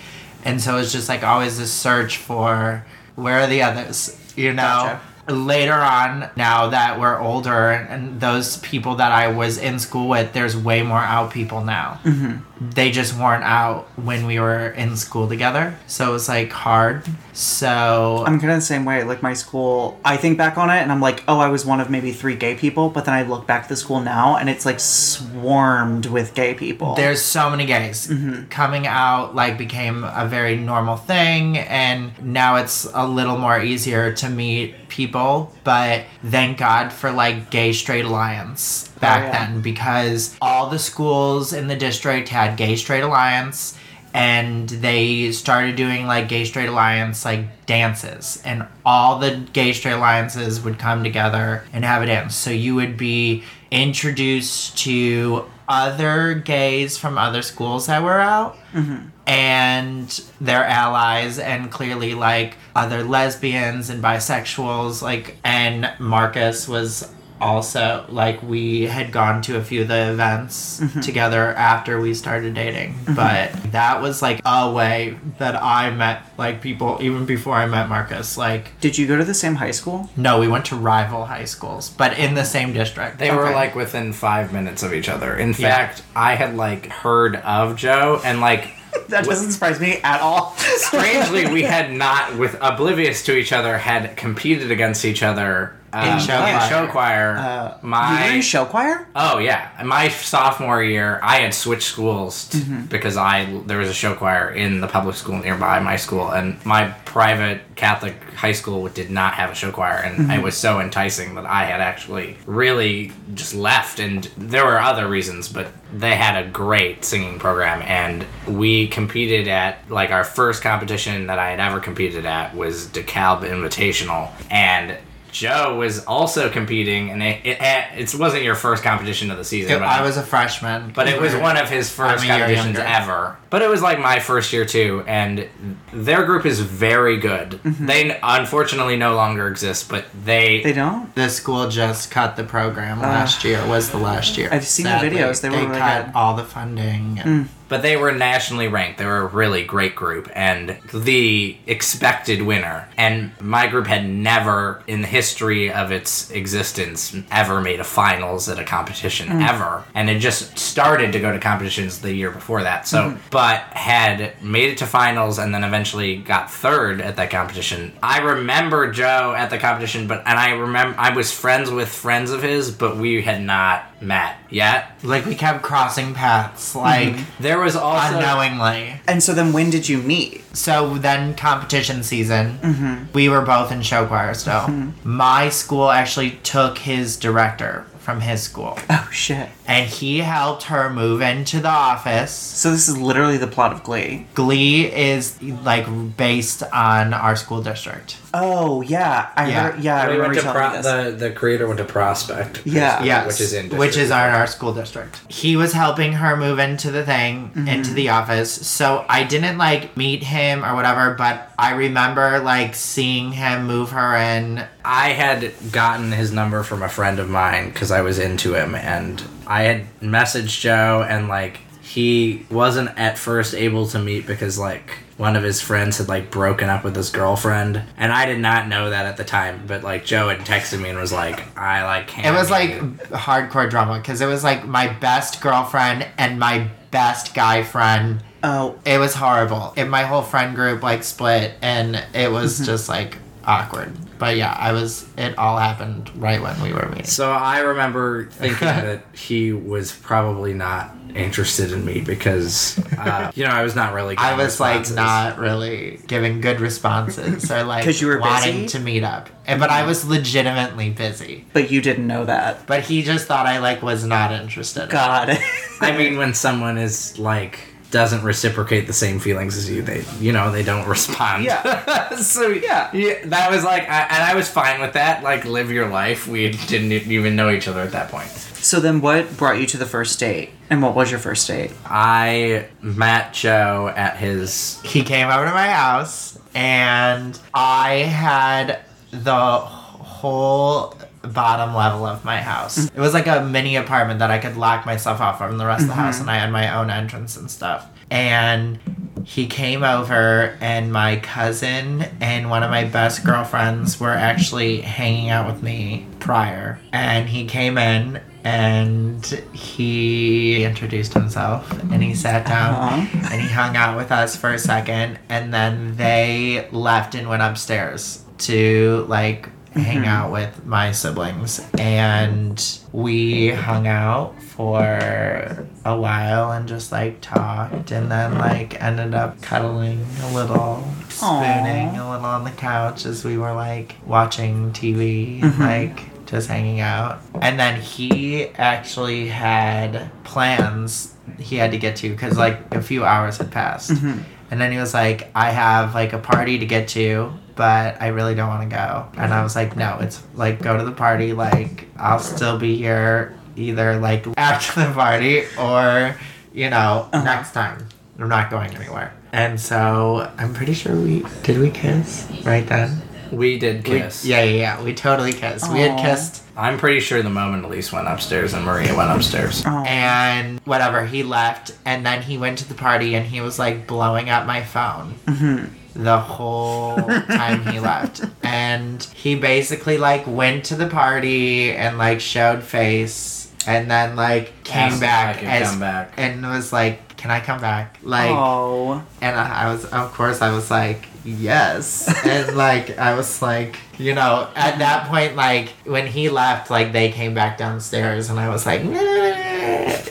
And so it's just like always this search for where are the others, you know? Gotcha. Later on, now that we're older and those people that I was in school with, there's way more out people now Mm-hmm. They just weren't out when we were in school together. So it was like hard. So I'm kind of the same way. Like my school, I think back on it and I'm like, oh, I was one of maybe three gay people. But then I look back at the school now and it's like swarmed with gay people. there's so many gays mm-hmm. coming out like became a very normal thing and now it's a little more easier to meet people but thank god for like gay straight alliance back Oh, yeah. then because all the schools in the district had gay straight alliance and they started doing like gay straight alliance like dances and all the gay straight alliances would come together and have a dance so you would be introduced to other gays from other schools that were out Mm-hmm. and their allies and clearly like other lesbians and bisexuals like and Marcus was also like we had gone to a few of the events Mhm. together after we started dating Mhm. but that was like a way that I met like people even before I met Marcus like Did you go to the same high school? no we went to rival high schools but in the same district They were like within five minutes of each other. In Yeah. fact, I had like heard of Joe and like That doesn't surprise me at all. strangely we had not with oblivious to each other had competed against each other Uh, In show choir. show choir. Uh, my you were in show choir? Oh yeah, my sophomore year, I had switched schools t- Mhm. because I there was a show choir in the public school nearby my school, and my private Catholic high school did not have a show choir, and Mhm. it was so enticing that I had actually really just left. And there were other reasons, but they had a great singing program, and we competed at like our first competition that I had ever competed at was DeKalb Invitational, and. Joe was also competing, and it, it, it wasn't your first competition of the season. It- but I was a freshman. but it was one of his first competitions ever. But it was like my first year too, and their group is very good. They unfortunately no longer exist, but they They don't. The school just cut the program Uh, last year. Was the last year? I've seen the Sadly. videos. They were really cut good. all the funding. Mm. But they were nationally ranked. They were a really great group and the expected winner. And my group had never, in the history of its existence, ever made a finals at a competition Mm. ever. And it just started to go to competitions the year before that. So, Mhm. But had made it to finals and then eventually got third at that competition. I remember Joe at the competition, but, and I remember, I was friends with friends of his, but we had not met yet. Like we kept crossing paths. Like Mhm. there was also unknowingly. And so then when did you meet? So then competition season, Mhm. we were both in show choir still. Mhm. My school actually took his director from his school. Oh shit. And he helped her move into the office. So this is literally the plot of Glee. Glee is like based on our school district. Oh yeah, I Yeah. heard. Yeah, I remember went to telling Pro- this. the the creator went to Prospect. Yeah. Yes, which is in which is district. on our school district. He was helping her move into the thing, Mhm. into the office. So I didn't like meet him or whatever, but I remember like seeing him move her in. I had gotten his number from a friend of mine because I was into him, and I had messaged Joe, and like he wasn't at first able to meet because like one of his friends had like broken up with his girlfriend, and I did not know that at the time. But like Joe had texted me and was like, "I like can't." It was meet like you." hardcore drama because it was like my best girlfriend and my best guy friend. Oh, it was horrible. And my whole friend group like split, and it was Mhm. just like awkward. But yeah, I was. It all happened right when we were meeting. So I remember thinking that he was probably not interested in me because, uh, you know, I was not really. I getting was like not really giving good responses or like 'Cause you were wanting busy? to meet up. And, but I was legitimately busy. But you didn't know that. But he just thought I like was not interested. God. I mean, when someone is like doesn't reciprocate the same feelings as you, they you know they don't respond. Yeah. so yeah, yeah, that was like, I, and I was fine with that. Like, live your life. We didn't even know each other at that point. So then, what brought you to the first date? And what was your first date? I met Joe at his. He came over to my house and I had the whole bottom level of my house. It was like a mini apartment that I could lock myself off from the rest of the house Mhm. and I had my own entrance and stuff. And he came over and my cousin and one of my best girlfriends were actually hanging out with me prior. And he came in and he introduced himself and he sat down Uh-huh. and he hung out with us for a second and then they left and went upstairs to like hang Mhm. out with my siblings and we hung out for a while and just like talked and then like ended up cuddling a little spooning a little on the couch as we were like watching TV Mhm. like just hanging out and then he actually had plans he had to get to because like a few hours had passed Mhm. and then he was like, I have like a party to get to, but I really don't want to go. And I was like, no, it's like go to the party. Like I'll still be here either like after the party or, you know, next time. I'm not going anywhere. And so I'm pretty sure we did we kiss right then? We did We- kiss. yeah, yeah, yeah. We totally kissed. We had kissed I'm pretty sure the moment Elise went upstairs and Maria went upstairs. and whatever he left and then he went to the party and he was like blowing up my phone Mm-hmm. The whole time he left and he basically like went to the party and like showed face and then like came Asked if I back as come back. and was like can I come back? Like, oh. and I, I was, of course, I was like, yes. and like, I was like, you know, at that point, like, when he left, like, they came back downstairs, and I was like,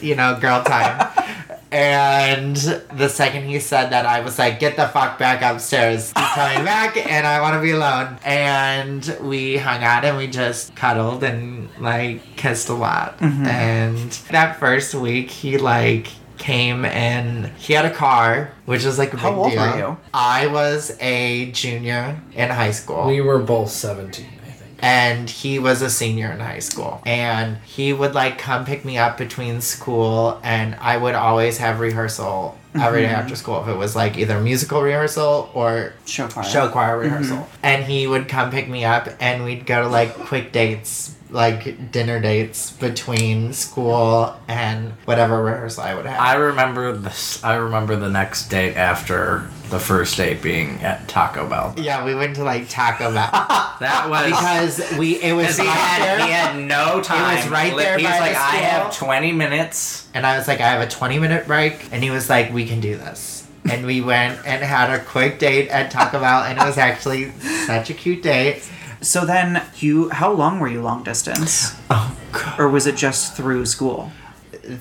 you know, girl time. And the second he said that, I was like, get the fuck back upstairs. He's coming back, and I want to be alone. And we hung out and we just cuddled and, like, kissed a lot. Mhm. And that first week, he, like, came and he had a car, which was like a big How old deal. were you? I was a junior in high school We were both 17. And he was a senior in high school and he would like come pick me up between school and i would always have rehearsal every day Mhm. after school if it was like either musical rehearsal or show choir, show choir rehearsal Mhm. and he would come pick me up and we'd go to like quick dates like dinner dates between school and whatever rehearsal i would have I remember this. I remember the next date after the first date being at Taco Bell. yeah we went to like taco bell That was because we it was he had there. he had no time. It was right there. He was the like, I have twenty minutes. And I was like, I have a 20 minute break. And he was like, we can do this. And we went and had a quick date at Taco Bell. And it was actually such a cute date. So then you, how long were you long distance? Oh god. Or was it just through school?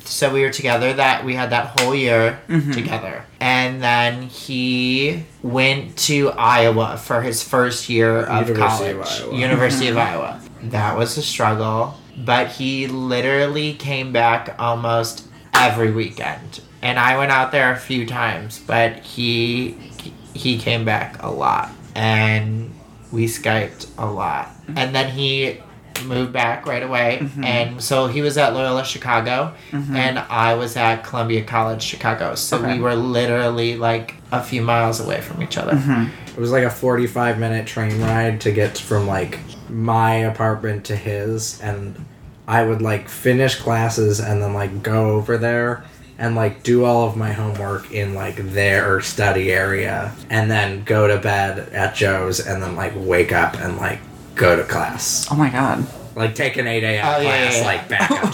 So we were together that we had that whole year Mhm. together. And then he went to Iowa for his first year of University of college. Iowa. University of. Iowa. That was a struggle. But he literally came back almost every weekend. And I went out there a few times, but he he came back a lot. And we Skyped a lot. And then he moved back right away. Mhm. And so he was at Loyola Chicago Mhm. and I was at Columbia College Chicago. So Okay. we were literally like a few miles away from each other. Mhm. It was like a forty-five minute train ride to get from like my apartment to his, and I would like finish classes and then like go over there and like do all of my homework in like their study area, and then go to bed at Joe's, and then like wake up and like go to class. Oh my god. Like take an eight a.m. Oh, yeah, class, yeah, yeah. like back up.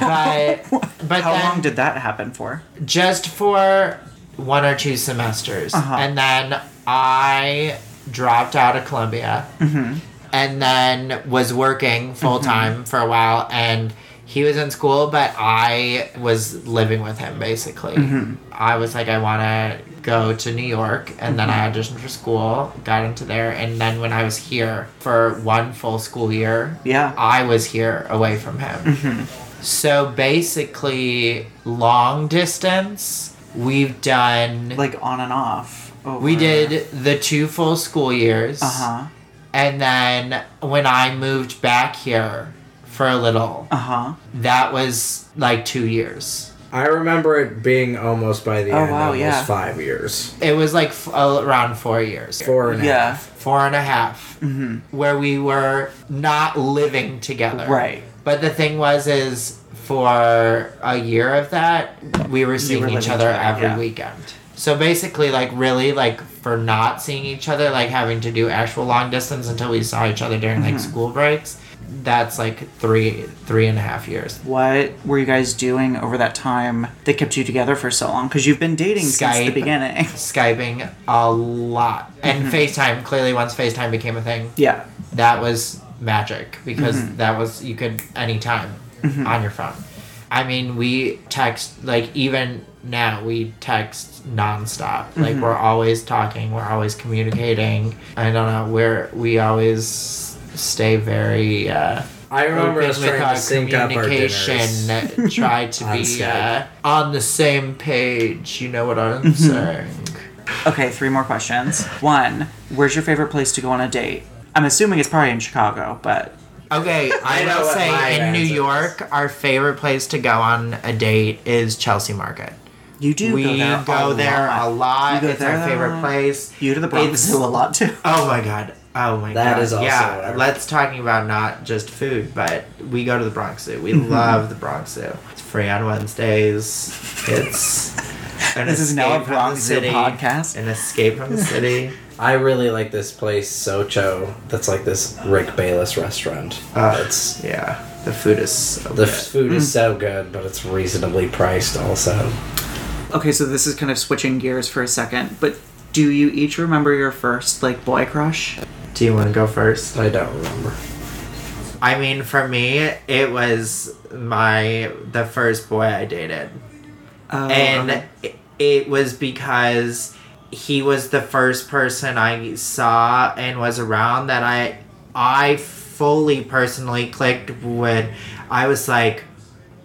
But but How then long did that happen for? just for one or two semesters. Uh-huh. And then I dropped out of Columbia Mm-hmm. and then was working full time for a while and he was in school but I was living with him basically. Mhm. I was like I want to go to New York and then I auditioned for school, got into there and then when I was here for one full school year, Yeah. I was here away from him. Mm-hmm. So basically, long distance, we've done. Like on and off. Over. We did the two full school years. Uh huh. And then when I moved back here for a little, Uh huh. that was like two years. I remember it being almost by the Oh, end, wow, almost yeah. five years. It was like f- around four years. Four and a Yeah. half. Four and a half. Mm-hmm. Where we were not living together. Right. But the thing was, is for a year of that, we were seeing were each other together, every yeah. weekend. So basically, like, really, like, for not seeing each other, like, having to do actual long distance until we saw each other during, like, Mhm. school breaks, that's, like, three, three and a half years. What were you guys doing over that time that kept you together for so long? Because you've been dating since the beginning. Skyping a lot. And Mhm. FaceTime, clearly, once FaceTime became a thing, Yeah. that was magic because Mhm. that was you could anytime Mhm. on your phone. I mean, we text like even now we text nonstop. Like Mhm. we're always talking, we're always communicating. I don't know, we're we always stay very uh I remember open us with trying our to sync up our communication, dinners try to on be uh, on the same page. You know what I'm Mhm. saying? Okay, three more questions. One, where's your favorite place to go on a date? I'm assuming it's probably in Chicago, but Okay, I, I know will say in New answer is. York, our favorite place to go on a date is Chelsea Market. you do we go there. go a there lot. a lot. You go it's there our favorite place. You to the Bronx It's- Zoo a lot too. Oh my god. Oh my That god. is also yeah. where- Let's talking about not just food, but we go to the Bronx Zoo. We love the Bronx Zoo. It's free on Wednesdays. It's an This is now a Bronx Zoo city. podcast. An escape from the city. I really like this place, Xoco. That's like this Rick Bayless restaurant. Uh, it's yeah. The food is so the good. food Mm. is so good, but it's reasonably priced also. Okay, so this is kind of switching gears for a second, but do you each remember your first like boy crush? Do you want to go first? I don't remember. I mean, for me, it was my the first boy I dated, Oh, and okay. it, it was because he was the first person I saw and was around that I I fully personally clicked with. I was like,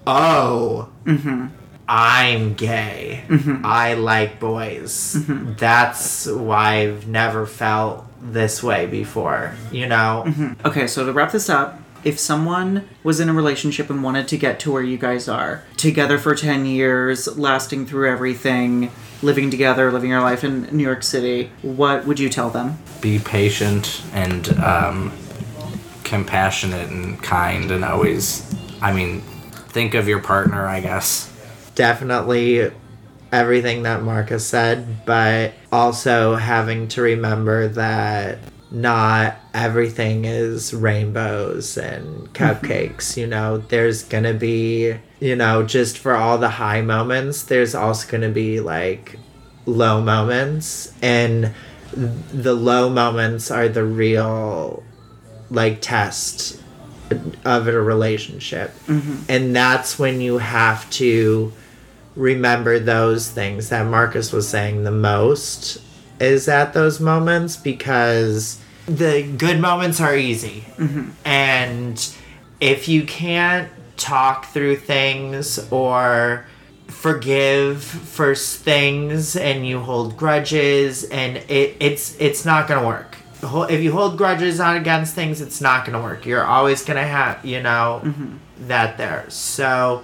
oh, Mm-hmm. I'm gay. Mhm. I like boys. Mhm. That's why I've never felt this way before. You know. Mhm. Okay, so to wrap this up, if someone was in a relationship and wanted to get to where you guys are, together for 10 years, lasting through everything, living together, living your life in New York City, what would you tell them? Be patient and um, compassionate and kind, and always, I mean, think of your partner, I guess. definitely everything that Marcus said, but also having to remember that not everything is rainbows and cupcakes. you know, there's gonna be, you know, just for all the high moments, there's also gonna be like low moments, and the low moments are the real like test of a relationship Mhm. and that's when you have to remember those things that Marcus was saying the most is at those moments because the good moments are easy. Mhm. And if you can't talk through things or forgive for s- things and you hold grudges and it, it's it's not gonna work if you hold grudges on against things it's not gonna work you're always gonna have you know that there so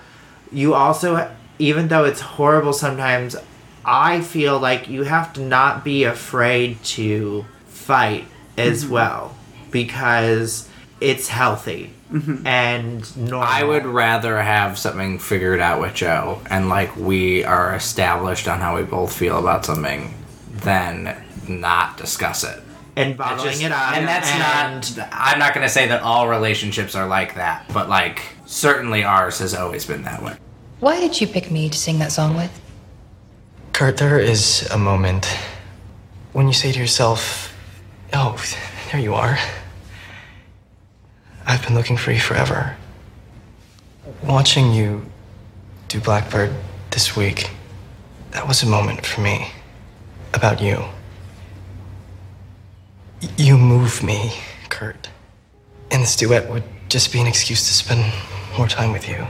you also even though it's horrible sometimes i feel like you have to not be afraid to fight as Mhm. well because it's healthy and normal. I would rather have something figured out with Joe and like we are established on how we both feel about something than not discuss it. and bottling it up And that's not I'm not going to say that all relationships are like that, but like certainly ours has always been that way. Why did you pick me to sing that song with? Kurt, there is a moment when you say to yourself, Oh, there you are. I've been looking for you forever. Watching you do Blackbird this week, that was a moment for me about you. You move me, Kurt. And this duet would just be an excuse to spend more time with you.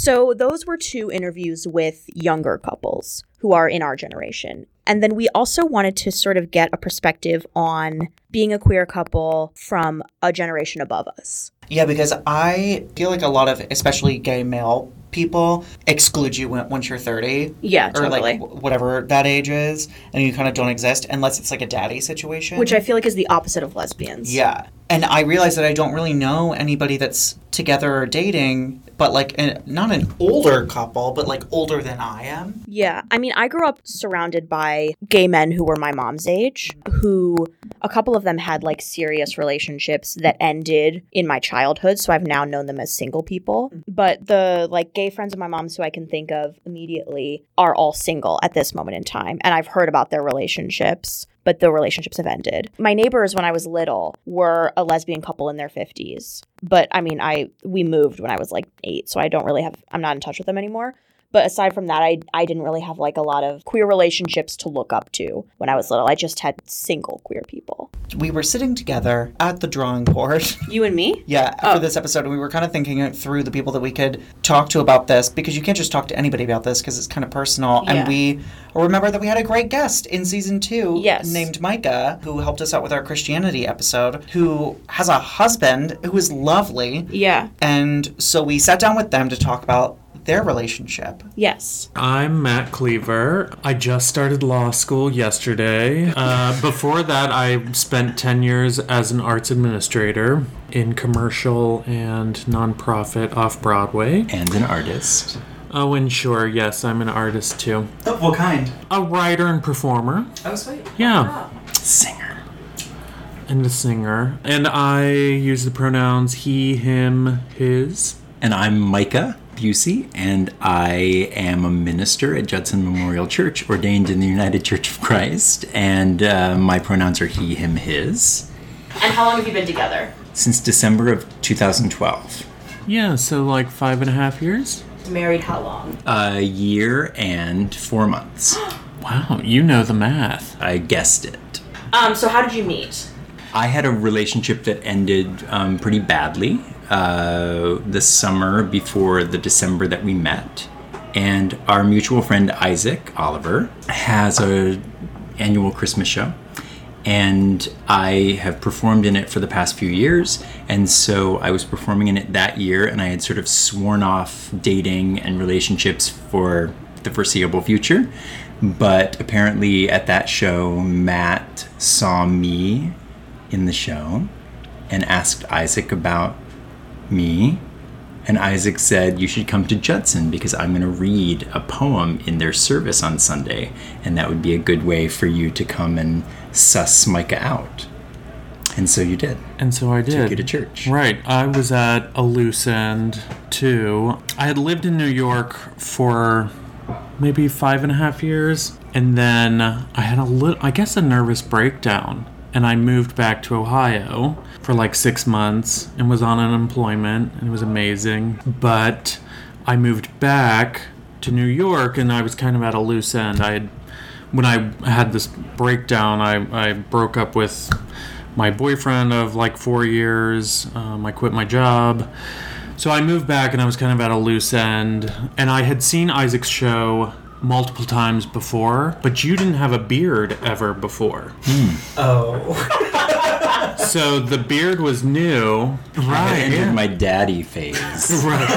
So, those were two interviews with younger couples who are in our generation. And then we also wanted to sort of get a perspective on being a queer couple from a generation above us. Yeah, because I feel like a lot of, especially gay male people, exclude you when, once you're 30. Yeah, Or totally. like wh- whatever that age is, and you kind of don't exist unless it's like a daddy situation. Which I feel like is the opposite of lesbians. Yeah. And I realize that I don't really know anybody that's together or dating, but like an, not an older couple, but like older than I am. Yeah. I mean, I grew up surrounded by gay men who were my mom's age, who a couple of them had like serious relationships that ended in my childhood. So I've now known them as single people. But the like gay friends of my mom's who I can think of immediately are all single at this moment in time. And I've heard about their relationships. But the relationships have ended. My neighbors, when I was little, were a lesbian couple in their fifties. But I mean, I we moved when I was like eight, so I don't really have. I'm not in touch with them anymore. But aside from that, I I didn't really have like a lot of queer relationships to look up to when I was little. I just had single queer people. We were sitting together at the drawing board. You and me? Yeah, for oh. this episode, and we were kind of thinking through the people that we could talk to about this because you can't just talk to anybody about this because it's kind of personal. Yeah. And we remember that we had a great guest in season two, Yes. named Micah, who helped us out with our Christianity episode, who has a husband who is lovely. Yeah. And so we sat down with them to talk about their relationship. Yes. I'm Matt Cleaver. I just started law school yesterday. Uh, before that, I spent 10 years as an arts administrator in commercial and nonprofit off Broadway. And an artist. Oh, and sure, yes, I'm an artist too. what kind? A writer and performer. Oh, sweet. Yeah. Singer. And a singer. And I use the pronouns he, him, his. And I'm Micah. Bucey, and I am a minister at Judson Memorial Church, ordained in the United Church of Christ, and uh, my pronouns are he, him, his, And how long have you been together? since December of 2012. Yeah, so like five and a half years? Married how long? A year and four months. wow, you know the math. I guessed it. Um, so how did you meet? I had a relationship that ended um, pretty badly uh, the summer before the December that we met, and our mutual friend Isaac Oliver has a annual Christmas show, and I have performed in it for the past few years, and so I was performing in it that year, and I had sort of sworn off dating and relationships for the foreseeable future. But apparently, at that show, Matt saw me in the show and asked Isaac about me. And Isaac said, You should come to Judson because I'm going to read a poem in their service on Sunday. And that would be a good way for you to come and suss Micah out. And so you did. And so I did. Took you to church. Right. I was at a loose end too. I had lived in New York for maybe five and a half years, and then I had a little, I guess, a nervous breakdown, and I moved back to Ohio for like six months and was on unemployment, and it was amazing. But I moved back to New York, and I was kind of at a loose end. I had when I had this breakdown, I, I broke up with my boyfriend of like four years. Um, I quit my job. So I moved back and I was kind of at a loose end. And I had seen Isaac's show multiple times before, but you didn't have a beard ever before. Oh. So the beard was new. I ended my daddy phase. Right.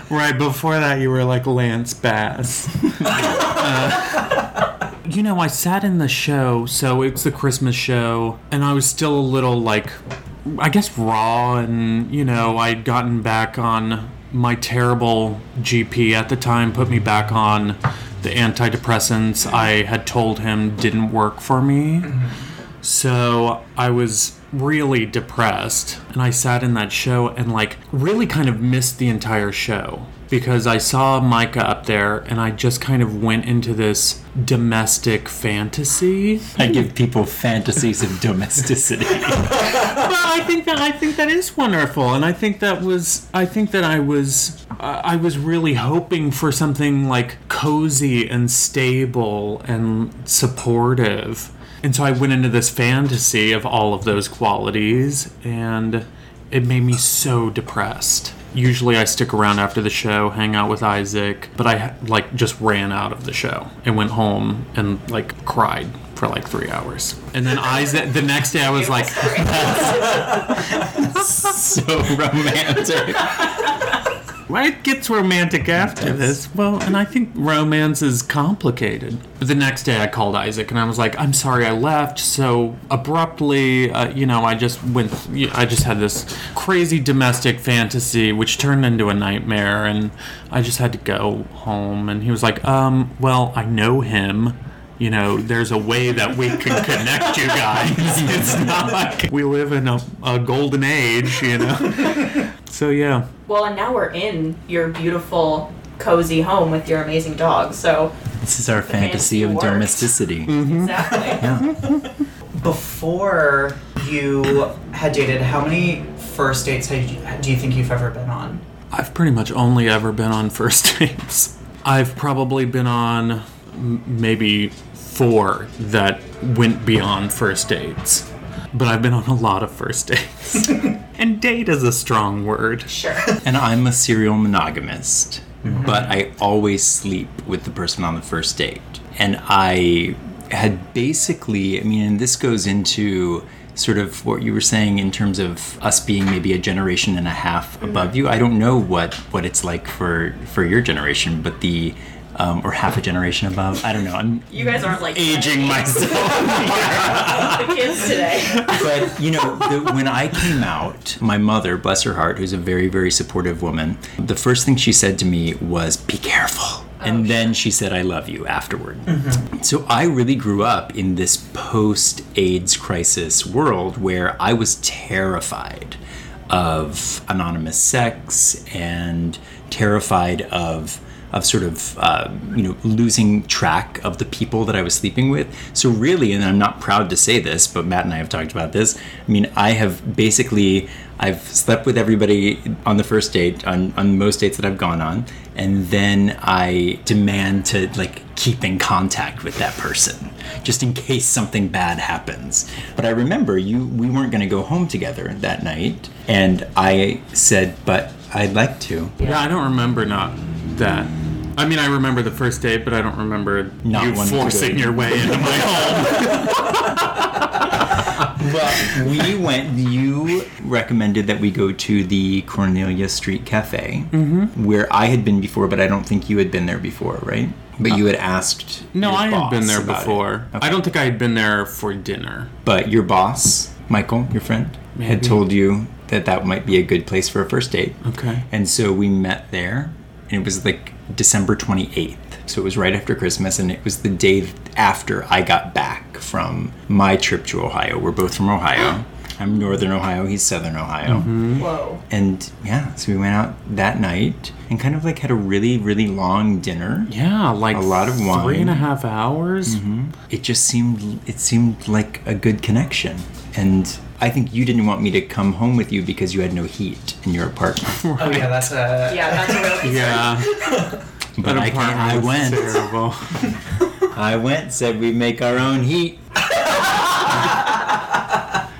Right before that you were like lance bass Uh, you know i sat in the show so it's the christmas show and i was still a little like i guess raw and you know i'd gotten back on my terrible gp at the time put me back on the antidepressants i had told him didn't work for me so I was really depressed, and I sat in that show and like really kind of missed the entire show because I saw Micah up there, and I just kind of went into this domestic fantasy. I give people fantasies of domesticity. well, I think that I think that is wonderful, and I think that was I think that I was uh, I was really hoping for something like cozy and stable and supportive, and so I went into this fantasy of all of those qualities, and it made me so depressed. Usually, I stick around after the show, hang out with Isaac, but I like just ran out of the show and went home and like cried for like three hours. And then Isaac, the next day, I was like, so romantic. It gets romantic after this. Well, and I think romance is complicated. The next day, I called Isaac and I was like, "I'm sorry, I left so abruptly. Uh, you know, I just went. I just had this crazy domestic fantasy, which turned into a nightmare, and I just had to go home." And he was like, "Um, well, I know him." You know, there's a way that we can connect you guys. It's not like we live in a, a golden age, you know. So yeah, Well, and now we're in your beautiful, cozy home with your amazing dog. So This is our fantasy of works. domesticity. Mm-hmm. exactly. Yeah. Before you had dated, how many first dates had you, do you think you've ever been on? I've pretty much only ever been on first dates. I've probably been on m- maybe four that went beyond first dates. But I've been on a lot of first dates. and date is a strong word. Sure. And I'm a serial monogamist, mm-hmm. but I always sleep with the person on the first date. And I had basically, I mean, and this goes into sort of what you were saying in terms of us being maybe a generation and a half above mm-hmm. you. I don't know what what it's like for for your generation, but the um, or half a generation above. I don't know. I'm You guys aren't like aging myself. the kids today. but you know, the, when I came out, my mother, bless her heart, who's a very, very supportive woman, the first thing she said to me was, "Be careful." And then she said, I love you afterward. So I really grew up in this post AIDS crisis world where I was terrified of anonymous sex and terrified of of sort of uh, you know losing track of the people that I was sleeping with. So really, and I'm not proud to say this, but Matt and I have talked about this. I mean, I have basically I've slept with everybody on the first date on, on most dates that I've gone on, and then I demand to like keep in contact with that person just in case something bad happens. But I remember you we weren't going to go home together that night, and I said, "But I'd like to." Yeah, I don't remember not that. I mean, I remember the first date, but I don't remember Not you forcing your way into my home. well, we went. You recommended that we go to the Cornelia Street Cafe, Mhm. where I had been before, but I don't think you had been there before, right? But you had asked. No, I had been there before. I don't think I had been there for dinner. But your boss, Michael, your friend, had told you that that might be a good place for a first date. Okay. And so we met there, and it was like December 28th. So it was right after Christmas, and it was the day after I got back from my trip to Ohio. We're both from Ohio. I'm Northern Ohio, he's Southern Ohio. Mhm. Whoa. And yeah, so we went out that night and kind of like had a really, really long dinner. Yeah, like a lot of wine. Three and a half hours. hmm It just seemed it seemed like a good connection, and I think you didn't want me to come home with you because you had no heat in your apartment. Oh yeah, that's a Yeah, that's a real Yeah. But I, can't, I went. Terrible. I went. Said we make our own heat.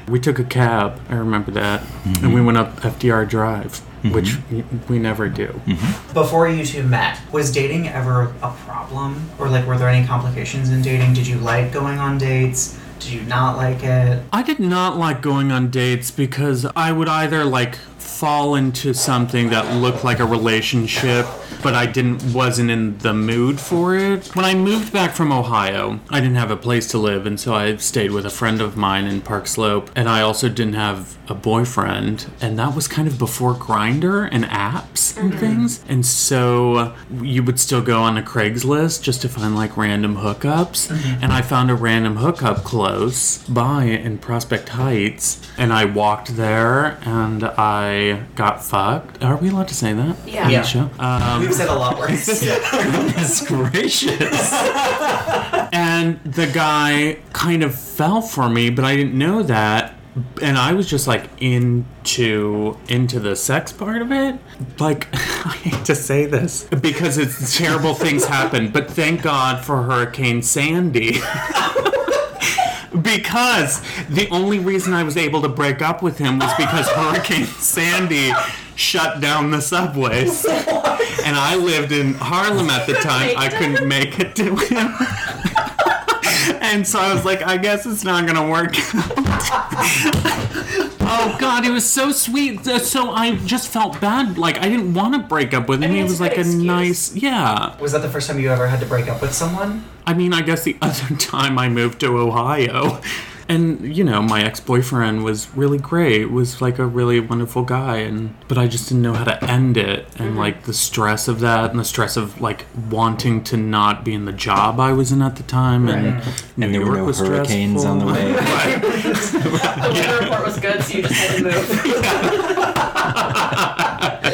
We took a cab. I remember that, and we mm-hmm. went up FDR Drive, mm-hmm. which we, we never do. Mm-hmm. Before you two met, was dating ever a problem? Or like were there any complications in dating? Did you like going on dates? Did you not like it? I did not like going on dates because I would either like fall into something that looked like a relationship but I didn't wasn't in the mood for it. When I moved back from Ohio, I didn't have a place to live and so I stayed with a friend of mine in Park Slope and I also didn't have a boyfriend and that was kind of before Grindr and apps and things. And so you would still go on a Craigslist just to find like random hookups and I found a random hookup close by in Prospect Heights and I walked there and I got fucked. Are we allowed to say that? Yeah. Yeah. show? Um, We've said a lot worse. Goodness gracious. and the guy kind of fell for me, but I didn't know that. And I was just like into into the sex part of it. Like I hate to say this because it's terrible things happen, but thank God for Hurricane Sandy. because the only reason I was able to break up with him was because Hurricane Sandy shut down the subways. And I lived in Harlem at the time. I couldn't make it to him. And so I was like, I guess it's not gonna work out. oh God, it was so sweet. So I just felt bad. Like I didn't want to break up with him. He was like a nice, yeah. Was that the first time you ever had to break up with someone? I mean, I guess the other time I moved to Ohio. And you know, my ex-boyfriend was really great. Was like a really wonderful guy and but I just didn't know how to end it and mm-hmm. like the stress of that and the stress of like wanting to not be in the job I was in at the time and Right. New And there were no was hurricanes on the way. The weather report was good, so you just had to move.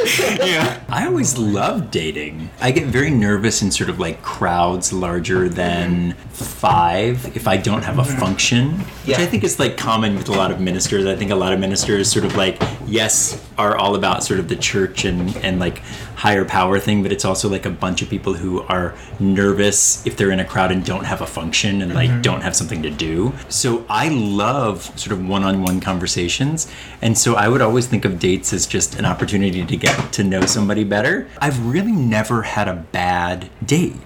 yeah. I always love dating. I get very nervous in sort of like crowds larger than five if I don't have a function, which I think is like common with a lot of ministers. I think a lot of ministers sort of like, yes, are all about sort of the church and, and like higher power thing, but it's also like a bunch of people who are nervous if they're in a crowd and don't have a function and like Mhm. don't have something to do. So I love sort of one on one conversations. And so I would always think of dates as just an opportunity to get to know somebody better. I've really never had a bad date.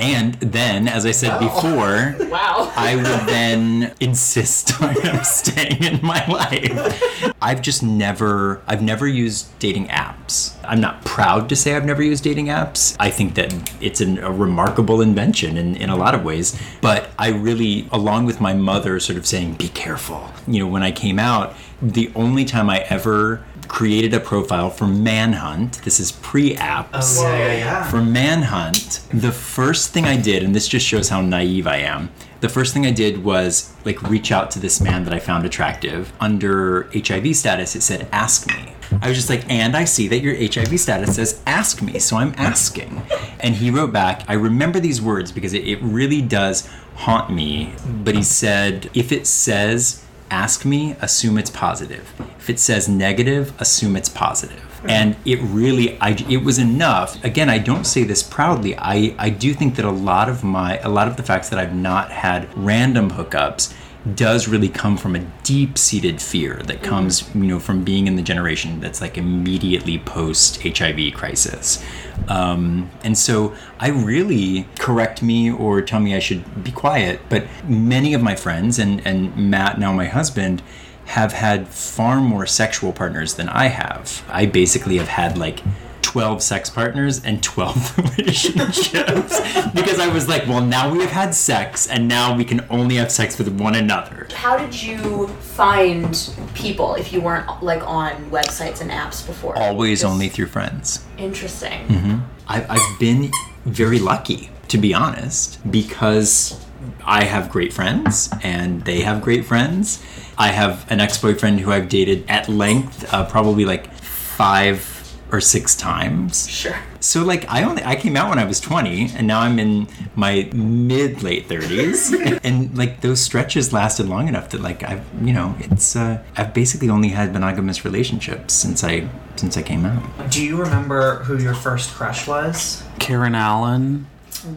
And then, as I said before, Wow. I would then insist on staying in my life. I've just never, I've never used dating apps. I'm not proud to say I've never used dating apps. I think that it's an, a remarkable invention in, in a lot of ways. But I really, along with my mother sort of saying, be careful. You know, when I came out, the only time I ever created a profile for Manhunt. This is pre-apps. Oh, yeah, yeah, yeah. For Manhunt, the first thing I did, and this just shows how naive I am. The first thing I did was like reach out to this man that I found attractive. Under HIV status, it said "Ask me." I was just like, and I see that your HIV status says "Ask me," so I'm asking. And he wrote back. I remember these words because it, it really does haunt me. But he said, if it says ask me, assume it's positive. If it says negative, assume it's positive. Hmm. And it really, I, it was enough. Again, I don't say this proudly. I, I do think that a lot of my, a lot of the facts that I've not had random hookups does really come from a deep-seated fear that comes, you know, from being in the generation that's like immediately post HIV crisis. Um, and so I really correct me or tell me I should be quiet. But many of my friends and, and Matt, now my husband, have had far more sexual partners than I have. I basically have had like 12 sex partners and 12 relationships because I was like, well, now we have had sex and now we can only have sex with one another. How did you find people if you weren't like on websites and apps before? Always only through friends. Interesting. hmm I've, I've been very lucky, to be honest, because I have great friends and they have great friends. I have an ex boyfriend who I've dated at length, uh, probably like five or six times. Sure. So like I only I came out when I was 20 and now I'm in my mid late 30s and like those stretches lasted long enough that like I've you know it's uh, I've basically only had monogamous relationships since I since I came out. Do you remember who your first crush was? Karen Allen.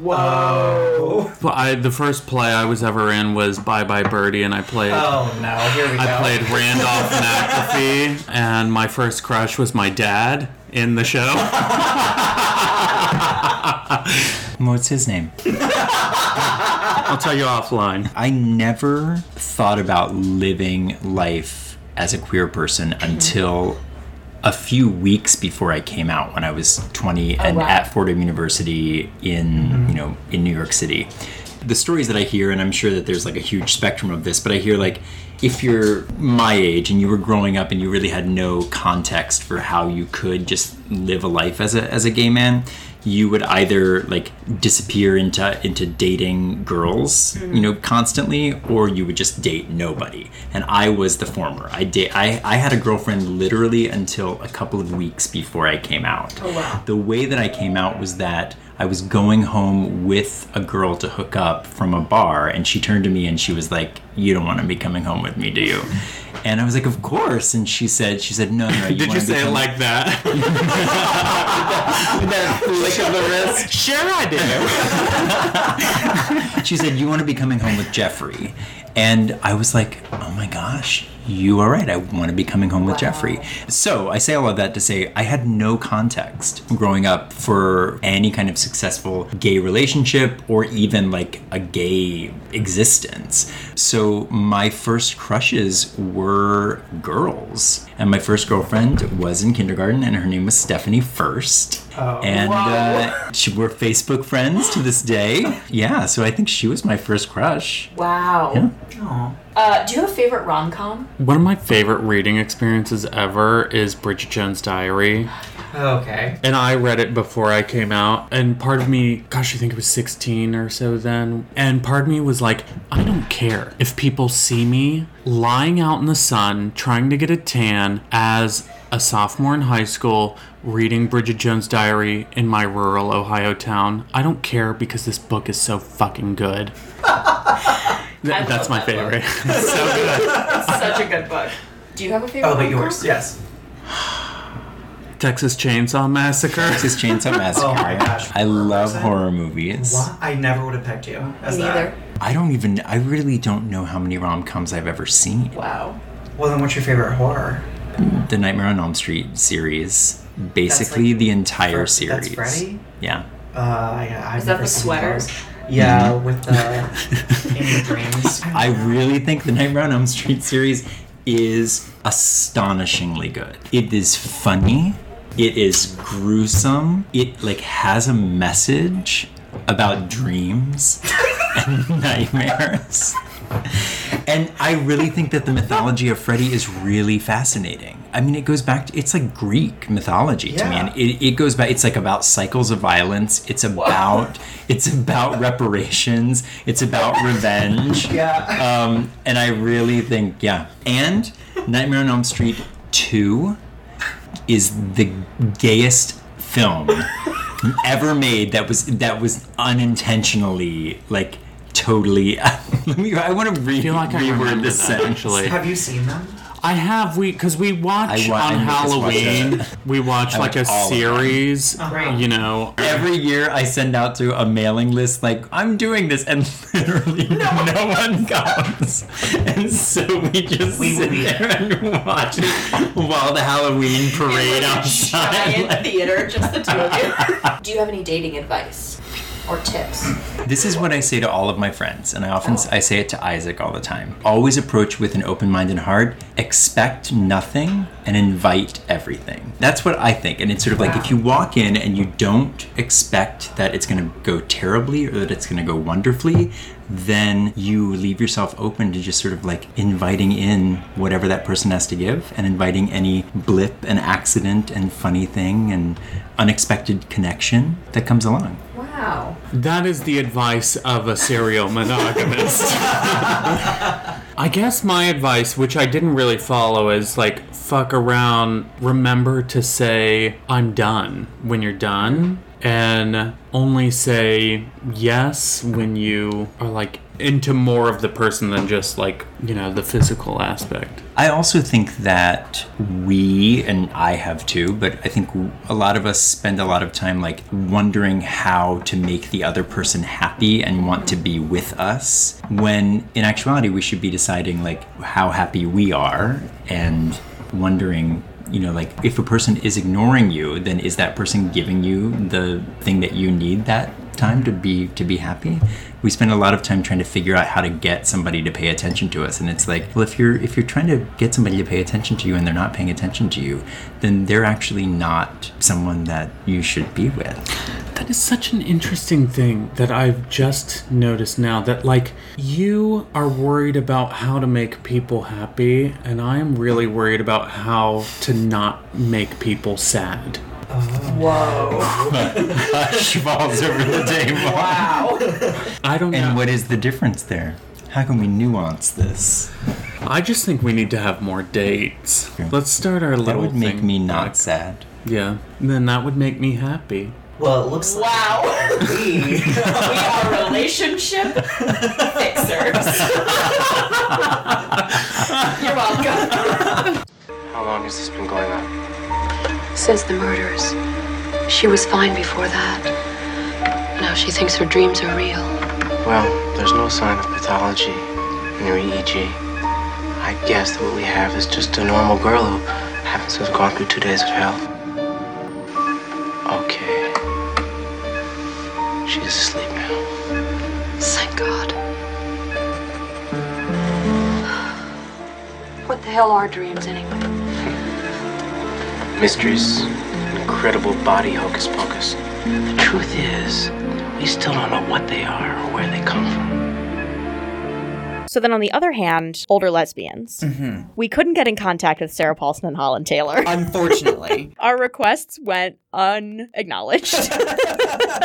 Whoa. Well, I, the first play I was ever in was Bye Bye Birdie, and I played. Oh no, here we I go. played Randolph MacAfee, and my first crush was my dad in the show. What's his name? I'll tell you offline. I never thought about living life as a queer person mm-hmm. until a few weeks before I came out when I was 20 and wow. at Fordham University in, mm-hmm. you know, in New York City. The stories that I hear and I'm sure that there's like a huge spectrum of this, but I hear like if you're my age and you were growing up and you really had no context for how you could just live a life as a as a gay man, you would either like disappear into into dating girls, you know, constantly, or you would just date nobody. And I was the former. I date I, I had a girlfriend literally until a couple of weeks before I came out. Oh, wow. The way that I came out was that I was going home with a girl to hook up from a bar, and she turned to me and she was like, "You don't want to be coming home with me, do you?" And I was like, "Of course." And she said, "She said, no, no." You Did you say it like that? that flick of the wrist. Sure, I did. she said, "You want to be coming home with Jeffrey," and I was like, "Oh my gosh, you are right. I want to be coming home with Jeffrey." So I say all of that to say I had no context growing up for any kind of successful gay relationship or even like a gay existence. So my first crushes were girls, and my first girlfriend was in kindergarten, and her name was Stephanie First. Oh. and uh, she, we're Facebook friends to this day. Yeah, so I think she was my first crush. Wow. Aw. Uh, do you have a favorite rom com? One of my favorite reading experiences ever is Bridget Jones' Diary. Okay. And I read it before I came out. And part of me, gosh, I think it was 16 or so then. And part of me was like, I don't care if people see me lying out in the sun trying to get a tan as a sophomore in high school reading Bridget Jones' Diary in my rural Ohio town. I don't care because this book is so fucking good. Th- that's my favorite. so good. Such a good book. Do you have a favorite? Oh, but rom-com? yours, yes. Texas Chainsaw Massacre. Texas Chainsaw Massacre. Oh my gosh, I love person? horror movies. What? I never would have picked you as Me that. neither. I don't even. I really don't know how many rom coms I've ever seen. Wow. Well, then what's your favorite horror? The Nightmare on Elm Street series, basically like the entire Fre- that's series. Freddy? Yeah. Uh, yeah, I've Is that the seen sweater? those. Yeah, mm-hmm. with the in your dreams. I really think the Nightmare on Elm Street series is astonishingly good. It is funny. It is gruesome. It like has a message about dreams and nightmares. And I really think that the mythology of Freddy is really fascinating I mean, it goes back to it's like Greek mythology to me, and it, it goes back. It's like about cycles of violence. It's about it's about reparations. It's about revenge. Yeah. Um, and I really think yeah. And Nightmare on Elm Street two is the gayest film ever made that was that was unintentionally like totally let me i want to re- feel like I reword remember this sentence actually. Have you seen them? I have we because we watch I wa- on I watch Halloween. we watch I like a watch all of them. series. Oh, great. You know, every year i send out to a mailing list like i'm doing this and literally no, one comes and so we just We sit there and watch it while the halloween parade outside Giant theater, just the two of you. Do you have any dating advice or tips? This is what I say to all of my friends, and I often I say it to Isaac all the time. Always approach with an open-minded heart, expect nothing, and invite everything. That's what I think. And it's sort of like if you walk in and you don't expect that it's going to go terribly or that it's going to go wonderfully, then you leave yourself open to just sort of like inviting in whatever that person has to give and inviting any blip and accident and funny thing and unexpected connection that comes along. That is the advice of a serial monogamist. I guess my advice, which I didn't really follow, is like fuck around. Remember to say I'm done when you're done, and only say yes when you are like into more of the person than just like you know the physical aspect. I also think that we, and I have too, but I think a lot of us spend a lot of time like wondering how to make the other person happy and want to be with us, when in actuality we should be deciding like how happy we are and wondering you know like if a person is ignoring you then is that person giving you the thing that you need that time to be to be happy. We spend a lot of time trying to figure out how to get somebody to pay attention to us. And it's like well if you're if you're trying to get somebody to pay attention to you and they're not paying attention to you then they're actually not someone that you should be with. That is such an interesting thing that I've just noticed now that like you are worried about how to make people happy and I'm really worried about how to not make people sad. Whoa. Hush falls over the table. Wow. I don't know. And what is the difference there? How can we nuance this? I just think we need to have more dates. Let's start our little That little would make thing me not back. sad. Yeah. Then that would make me happy. Well, it looks Wow. like we. we are relationship fixers. You're welcome. How long has this been going on? Since the murders. She was fine before that. Now she thinks her dreams are real. Well, there's no sign of pathology in your EEG. I guess that what we have is just a normal girl who happens to have gone through two days of hell. Okay. She's asleep now. Thank God. What the hell are dreams anyway? Mysteries, incredible body hocus pocus. The truth is, we still don't know what they are or where they come from. So then, on the other hand, older lesbians, Mhm. we couldn't get in contact with Sarah Paulson and Holland Taylor. Unfortunately. Our requests went unacknowledged.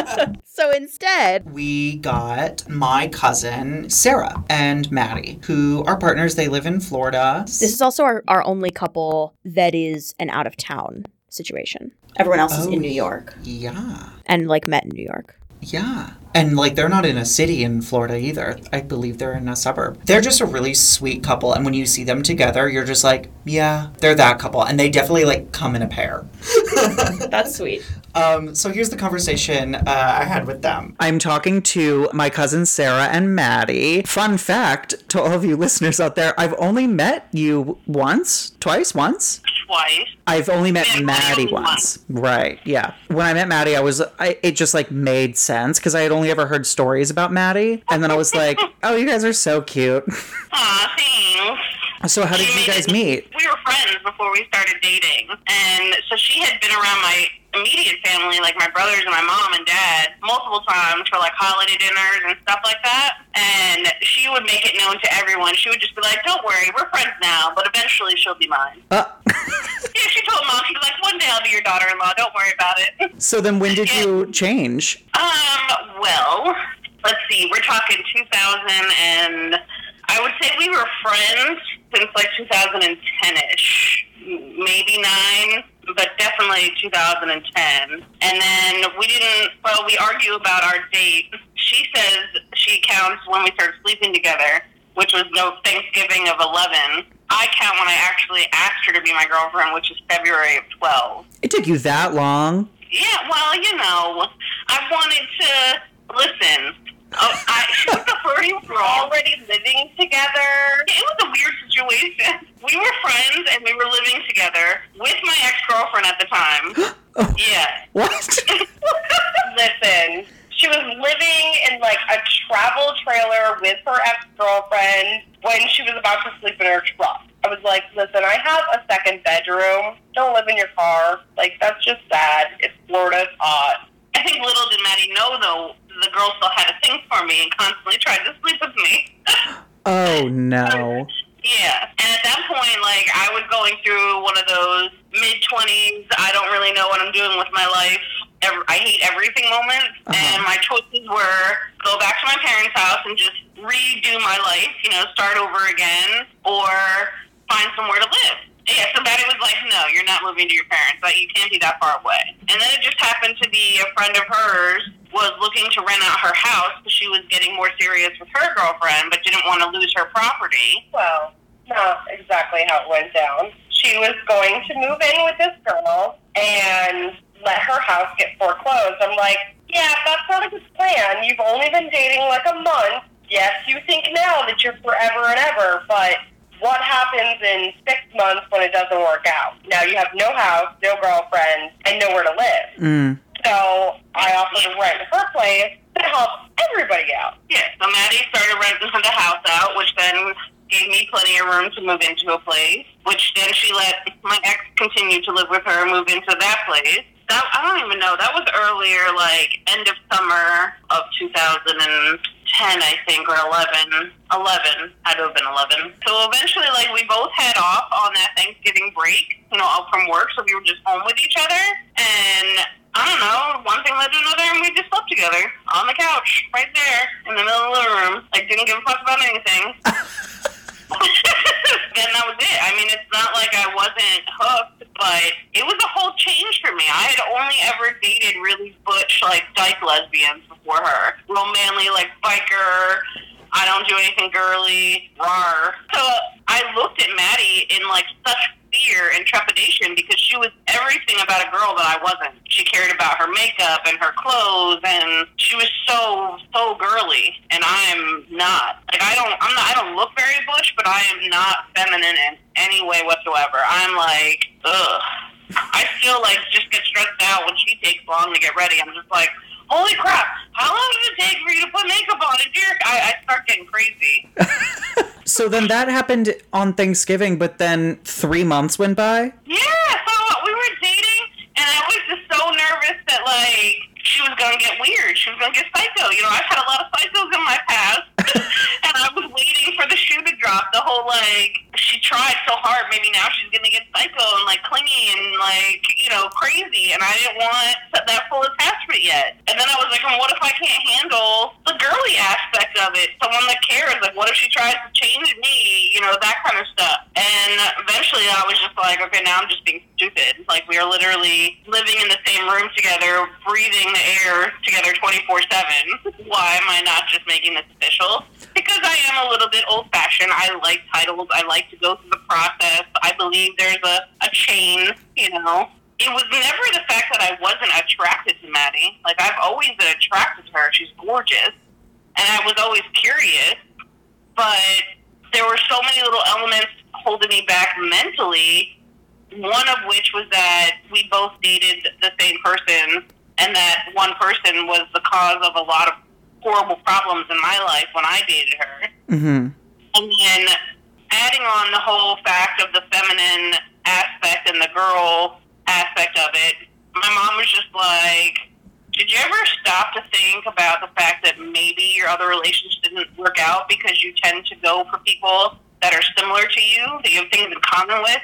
so instead, we got my cousin Sarah and Maddie, who are partners. They live in Florida. this is also our, our only couple that is an out of town situation. Everyone else is Oh, in New York Yeah. and like met in New York. Yeah. And like they're not in a city in Florida either. I believe they're in a suburb. They're just a really sweet couple and when you see them together, you're just like, yeah, they're that couple and they definitely like come in a pair. That's sweet. Um so here's the conversation uh, I had with them. I'm talking to my cousins Sarah and Maddie. Fun fact to all of you listeners out there, I've only met you once, twice, once. Twice. I've only met Maddie once. Right. Yeah. When I met Maddie, I was I it just like made sense because I had only ever heard stories about Maddie, and then I was like, "Oh, you guys are so cute." Aw, thanks. So how did you guys meet? We were friends before we started dating. And so she had been around my immediate family, like my brothers and my mom and dad, multiple times for like holiday dinners and stuff like that. And she would make it known to everyone. She would just be like, don't worry, we're friends now, but eventually she'll be mine. Uh. yeah, she told mom, she's like, "One day I'll be your daughter-in-law. Don't worry about it. So then when did you change? Um, well, let's see. We're talking 2000 and I would say we were friends since like 2010-ish. Maybe 9, but definitely 2010. And then we didn't, well, we argue about our date. She says she counts when we started sleeping together, which was no Thanksgiving of 11. I count when I actually asked her to be my girlfriend, which is February of 12. It took you that long? Yeah, well, you know, I wanted to listen. Oh, I, she was flirty. We were already living together. It was a weird situation. We were friends and we were living together with my ex girlfriend at the time. Oh. yeah. What? Listen, she was living in like a travel trailer with her ex girlfriend when she was about to sleep in her truck. I was like, listen, I have a second bedroom. Don't live in your car. Like, that's just sad. It's Florida. It's hot. I think little did Maddie know, though, the girl still had a thing for me and constantly tried to sleep with me. Oh no. Yeah. And at that point, like, I was going through one of those mid 20s, I don't really know what I'm doing with my life. I hate everything moments. Uh-huh. And my choices were go back to my parents' house and just redo my life, you know, start over again, or find somewhere to live. Yeah, so Maddie was like, no, you're not moving to your parents. Like, you can't be that far away. And then it just happened to be a friend of hers was looking to rent out her house because she was getting more serious with her girlfriend, but didn't want to lose her property. Well, not exactly how it went down. She was going to move in with this girl and let her house get foreclosed. I'm like, yeah, that's not a good plan. You've only been dating like a month. Yes, you think now that you're forever and ever, but what happens in six months when it doesn't work out? Now you have no house, no girlfriend, and nowhere to live. Mm. So I offered to rent her place to help everybody out. Yeah, so Maddie started renting the house out, which then gave me plenty of room to move into a place, which then she let my ex continue to live with her and move into that place. That, I don't even know. That was earlier, like end of summer of 2010, I think, or 11. 11. Had to have been 11. So eventually, like, we both head off on that Thanksgiving break, you know, out from work. So we were just home with each other. And I don't know, one thing led to another, and we just slept together on the couch, right there, in the middle of the room. Like, didn't give a fuck about anything. then that was it. I mean, it's not like I wasn't hooked, but it was a whole change for me. I had only ever dated really butch, like, dyke lesbians before her. Real manly, like, biker. I don't do anything girly. Rar. So I looked at Maddie in, like, such fear and trepidation because she was everything about a girl that I wasn't. She cared about her makeup and her clothes and she was so so girly and I'm not. Like I don't I'm not I don't look very butch, but I am not feminine in any way whatsoever. I'm like ugh. I still like just get stressed out when she takes long to get ready. I'm just like, holy crap! How long does it take for you to put makeup on? And dear, I, I start getting crazy. So then that happened on Thanksgiving, but then three months went by? Yeah, so we were dating, and I was just so nervous that like she was gonna get weird. She was gonna get psycho. You know, I've had a lot of psychos in my past, and I was waiting for the shoe to drop. The whole like she tried so hard, maybe now she's gonna get psycho and like clingy and like you know crazy, and I didn't want that full attachment yet. And then I was like, well, what if I can't handle the girly aspect of it? Someone that cares. Like, what if she tries to change me? You know, that kind of stuff. And eventually, I was just like, okay, now I'm just being stupid. Like, we are literally living in the same room together, breathing the air together 24 7. Why am I not just making this official? Because I am a little bit old fashioned. I like titles. I like to go through the process. I believe there's a, a chain, you know. It was never the fact that I wasn't attracted to Maddie. Like, I've always been attracted to her. She's gorgeous. And I was always curious. But there were so many little elements holding me back mentally. One of which was that we both dated the same person, and that one person was the cause of a lot of horrible problems in my life when I dated her. Mm-hmm. And then adding on the whole fact of the feminine aspect and the girl aspect of it, my mom was just like, did you ever stop to think about the fact that maybe your other relationship didn't work out because you tend to go for people that are similar to you, that you have things in common with,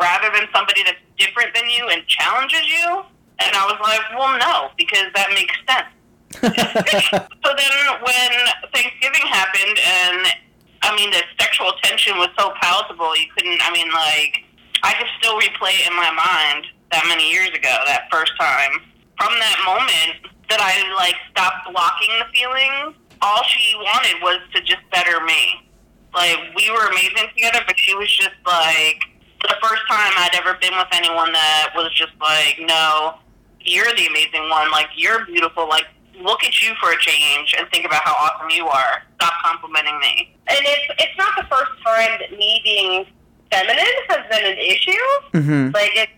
rather than somebody that's different than you and challenges you? And I was like, well, no, because that makes sense. so then when Thanksgiving happened and I mean the sexual tension was so palatable you couldn't I mean like I could still replay it in my mind that many years ago, that first time. From that moment that I like stopped blocking the feelings, all she wanted was to just better me. Like we were amazing together, but she was just like the first time I'd ever been with anyone that was just like, No, you're the amazing one, like you're beautiful, like look at you for a change and think about how awesome you are. Stop complimenting me. And it's it's not the first time that me being feminine has been an issue. Mhm. Like it's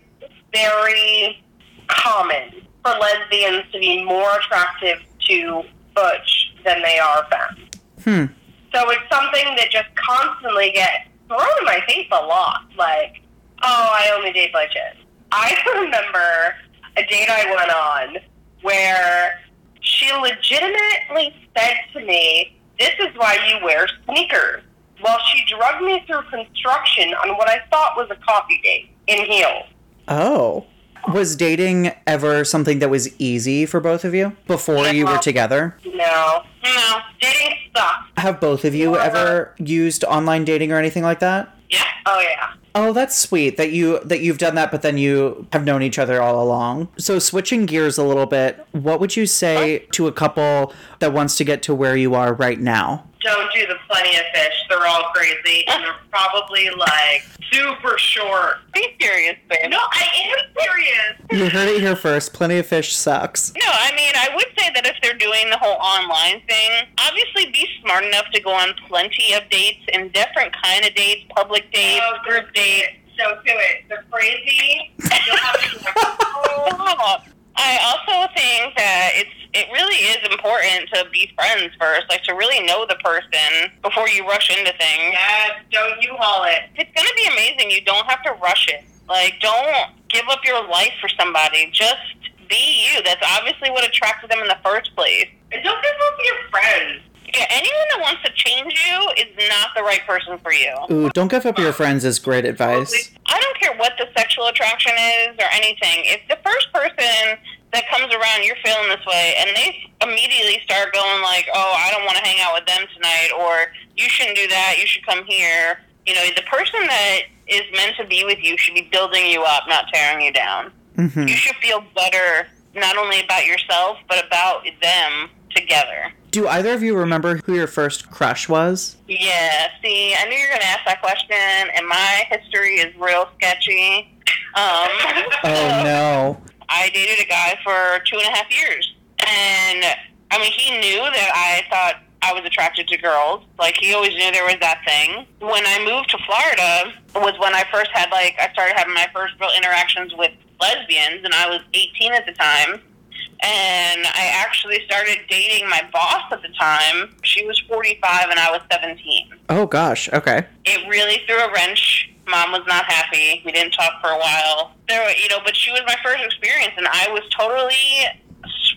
very common for lesbians to be more attractive to butch than they are femme. Hmm. So it's something that just constantly gets thrown in my face a lot. Like, oh, I only date butches. I remember a date I went on where she legitimately said to me, This is why you wear sneakers. While she drugged me through construction on what I thought was a coffee date in heels. Oh. Was dating ever something that was easy for both of you before you were together? No, no, dating sucks. Have both of you ever used online dating or anything like that? Yeah. Oh, yeah. Oh, that's sweet that you that you've done that, but then you have known each other all along. So switching gears a little bit, what would you say to a couple that wants to get to where you are right now? Don't do the plenty of fish. They're all crazy and they're probably like super short. Be serious, babe. No, I am serious. You heard it here first. Plenty of fish sucks. No, I mean, I would say that if they're doing the whole online thing, obviously be smart enough to go on plenty of dates and different kind of dates, public dates, oh, group dates. Don't do it. They're crazy. You'll have Stop. I also think that it's it really is important to be friends first, like to really know the person before you rush into things. Yeah, don't you haul it. It's gonna be amazing. You don't have to rush it. Like, don't give up your life for somebody. Just be you. That's obviously what attracted them in the first place. And don't give up your friends. Yeah, anyone that wants to change you is not the right person for you. Ooh, don't give up your friends is great advice. I don't care what the sexual attraction is or anything. If the first person that comes around you're feeling this way and they immediately start going like, "Oh, I don't want to hang out with them tonight," or "You shouldn't do that. You should come here." You know, the person that is meant to be with you should be building you up, not tearing you down. Mm-hmm. You should feel better not only about yourself but about them together. Do either of you remember who your first crush was? Yeah, see, I knew you were going to ask that question, and my history is real sketchy. Um, Oh no. I dated a guy for two and a half years. And, I mean, he knew that I thought I was attracted to girls. Like, he always knew there was that thing. When I moved to Florida was when I first had, like, I started having my first real interactions with lesbians, and I was 18 at the time. And I actually started dating my boss at the time. She was 45 and I was 17 Oh gosh. Okay. it really threw a wrench. Mom was not happy. We didn't talk for a while. There, were- you know, but she was my first experience, and I was totally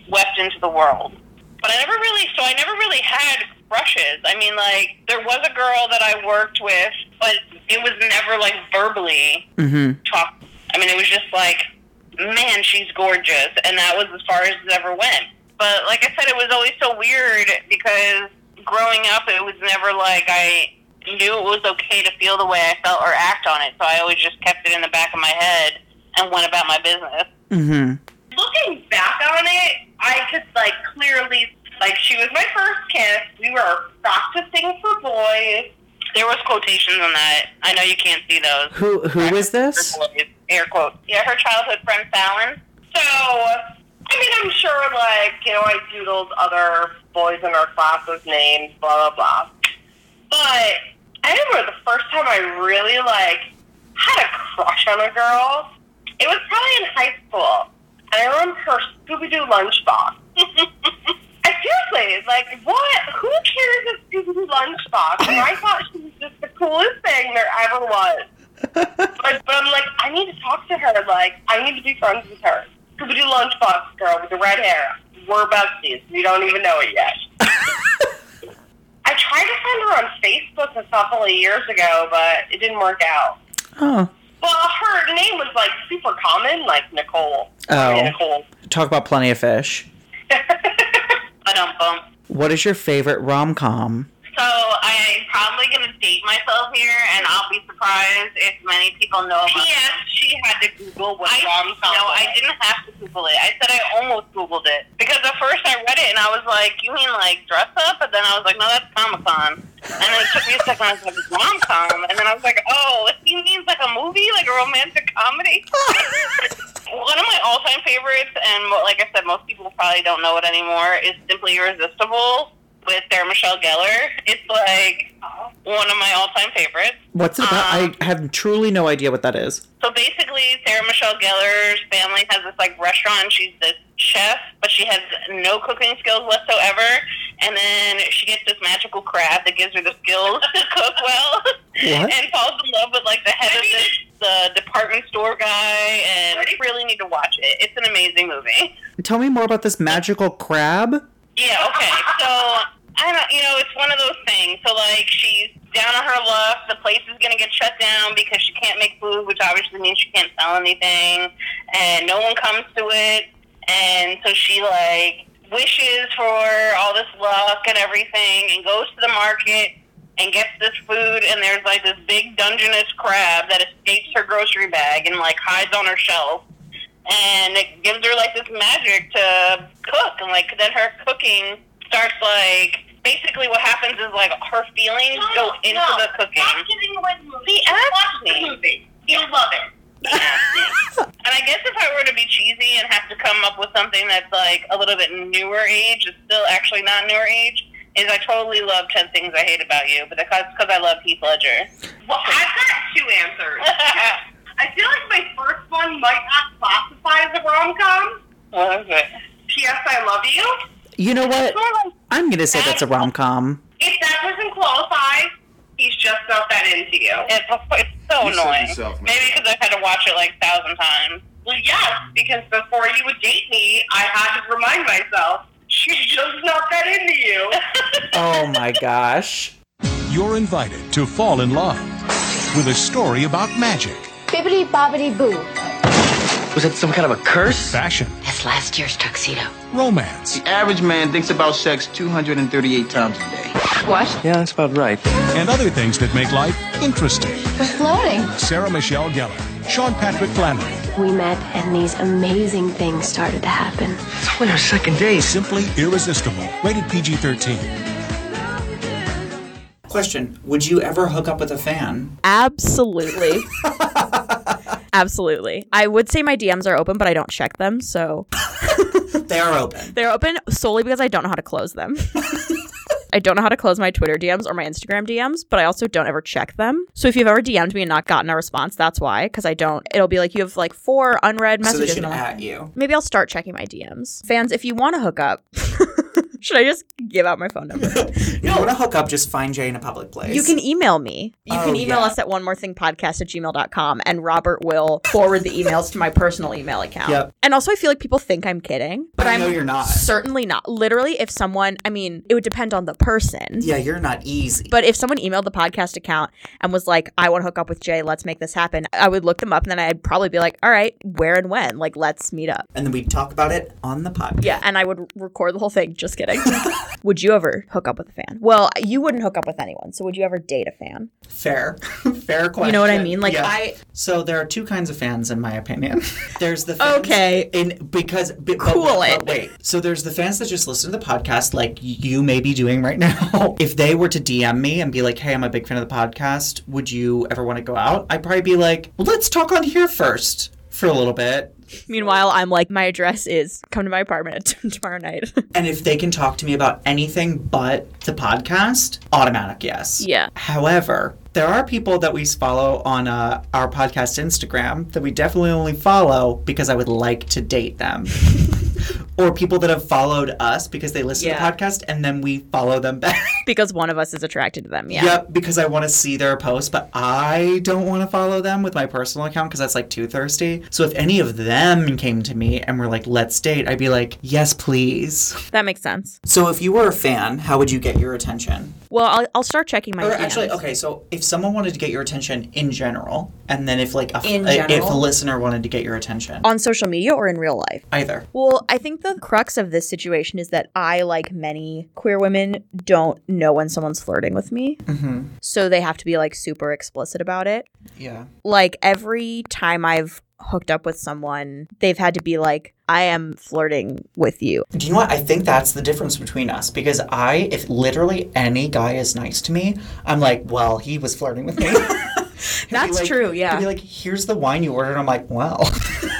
swept into the world. But I never really, so I never really had crushes. I mean, like there was a girl that I worked with, but it was never like verbally Mm-hmm. talk. I mean, it was just like, man, she's gorgeous, and that was as far as it ever went. But like I said, it was always so weird because growing up, it was never like I knew it was okay to feel the way I felt or act on it. So I always just kept it in the back of my head and went about my business. Mm-hmm. Looking back on it, I could like clearly like she was my first kiss. We were practicing for boys. There was quotations on that. I know you can't see those. Who who was this? Air quote. Yeah, her childhood friend Fallon. So I mean, I'm sure like you know I doodled other boys in our class's names, blah blah blah. But I remember the first time I really like had a crush on a girl. It was probably in high school. And I remember her Scooby Doo lunchbox. I seriously, like, what? Who cares if Scooby Doo lunchbox? And I thought she was just the coolest thing there ever was. but, but I'm like, I need to talk to her. Like, I need to be friends with her. Scooby Doo lunchbox girl with the red hair. We're besties. We don't even know it yet. I tried to find her on Facebook a couple of years ago, but it didn't work out. Oh. Well, her name was like super common, like Nicole. Oh. Nicole. Talk about plenty of fish. But um, bum. What is your favorite rom com? So I'm probably gonna date myself here, and I'll be surprised if many people know about. P.S. She had to Google what I, rom com. No, I didn't have to Google it. I said I almost Googled it because at first I read it and I was like, "You mean like dress up?" But then I was like, "No, that's Comic Con." And then it took me a second. I was like, "Rom com," and then I was like, "Oh, he means like a movie, like a romantic comedy." One of my all-time favorites, and like I said, most people probably don't know it anymore, is Simply Irresistible with Sarah Michelle Gellar. It's like one of my all-time favorites. What's it about? Um, I have truly no idea what that is. So basically, Sarah Michelle Gellar's family has this like restaurant. She's this chef, but she has no cooking skills whatsoever. And then she gets this magical crab that gives her the skills to cook well, What? and falls in love with like the head of this the department store guy. And you really need to watch it. It's an amazing movie. Tell me more about this magical crab. Yeah, okay. So I don't you know, it's one of those things. So like she's down on her luck, the place is gonna get shut down because she can't make food, which obviously means she can't sell anything. And no one comes to it. And so she like wishes for all this luck and everything and goes to the market and gets this food. And there's like this big dungeness crab that escapes her grocery bag and like hides on her shelf. And it gives her like this magic to cook. And like then her cooking starts like basically what happens is like her feelings go into the cooking. See, ask me. You'll love it. and I guess if I were to be cheesy and have to come up with something that's like a little bit newer age, it's still actually not newer age, is I totally love 10 Things I Hate About You, but that's because I love Heath Ledger. Well, I've got two answers. I feel like my first one might not classify as a rom com. What oh, is it? P.S. I love you. You know what? I'm gonna say that's a rom com. If that doesn't qualify, he's just not that into you. It's, it's so You annoying. yourself. Maybe because I've had to watch it like a thousand times. Well, yes, because before you would date me, I had to remind myself she's just not that into you. Oh my gosh. You're invited to fall in love with a story about magic, Bibbity bobbity boo. Was it some kind of a curse? Fashion, That's last year's tuxedo. romance, The average man thinks about sex 238 times a day. What? Yeah, that's about right. and other things that make life interesting. We're floating. Sarah Michelle Gellar, Sean Patrick Flanery. We met, and these amazing things started to happen. It's only our second day. Simply irresistible. Rated PG 13. Question Would you ever hook up with a fan? Absolutely. Absolutely. I would say my DMs are open, but I don't check them, so they are open. They're open solely because I don't know how to close them. I don't know how to close my Twitter DMs or my Instagram DMs, but I also don't ever check them. So if you've ever DM'd me and not gotten a response, that's why, because I don't. It'll be like you have like four unread messages. So they should and I'm like, at you. Maybe I'll start checking my DMs. Fans, if you want to hook up, should I just give out my phone number? You want to hook up, just find Jay in a public place. You can email me. You Oh, can email yeah. us at one more thing podcast at gmail.com and Robert will forward the emails to my personal email account. Yep. And also I feel like people think I'm kidding. But I I'm know you're not. Certainly not. Literally, if someone I mean, it would depend on the person. Yeah, you're not easy. But if someone emailed the podcast account and was like, I want to hook up with Jay, let's make this happen, I would look them up and then I'd probably be like, All right, where and when? Like, let's meet up. And then we'd talk about it on the podcast. Yeah, and I would record the whole thing. Just kidding. would you ever hook up with a fan? Well, you wouldn't hook up with anyone. So would you ever date a fan? Fair. Fair question. You know what I mean? Like, Yeah. I- So there are two kinds of fans, in my opinion. There's the fans Okay. in because but, Cool but, it. but wait. So there's the fans that just listen to the podcast, like you may be doing right now. if they were to DM me and be like, "Hey, I'm a big fan of the podcast. Would you ever want to go out?" I'd probably be like, well, "Let's talk on here first for a little bit." Meanwhile, I'm like, my address is come to my apartment tomorrow night. And if they can talk to me about anything but the podcast, automatic yes. Yeah. However, there are people that we follow on uh, our podcast Instagram that we definitely only follow because I would like to date them. or people that have followed us because they listen Yeah. to the podcast and then we follow them back. because one of us is attracted to them. Yeah. Yep, because I want to see their posts, but I don't want to follow them with my personal account because that's like too thirsty. So if any of them came to me and were like, let's date, I'd be like, yes, please. That makes sense. So if you were a fan, how would you get your attention? Well, I'll, I'll start checking my. Or DMs. actually, okay, so if someone wanted to get your attention in general, and then if like a, In a- if a listener wanted to get your attention, on social media or in real life. either. Well, I think the crux of this situation is that I, like many queer women, don't know when someone's flirting with me. Mm-hmm. So they have to be like super explicit about it. Yeah. Like every time I've hooked up with someone, they've had to be like, I am flirting with you. Do you know what? I think that's the difference between us because I, if literally any guy is nice to me, I'm like, well, he was flirting with me. That's true, yeah. He'd be like, here's the wine you ordered. I'm like, well.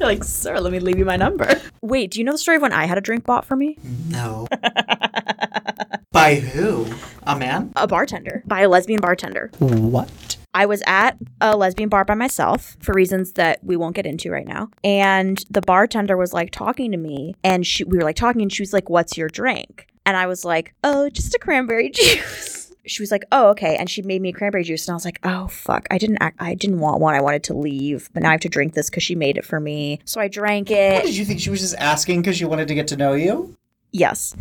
You're like, sir, let me leave you my number. Wait, do you know the story of when I had a drink bought for me? No. By who? A man? A bartender. By a lesbian bartender. What? I was at a lesbian bar by myself for reasons that we won't get into right now. And the bartender was like talking to me and she we were like talking and she was like, "What's your drink?" And I was like, "Oh, just a cranberry juice." She was like, "Oh, okay." And she made me cranberry juice and I was like, "Oh, fuck. I didn't act, I didn't want one. I wanted to leave, but now I have to drink this cuz she made it for me." So I drank it. What did you think she was just asking because she wanted to get to know you? Yes.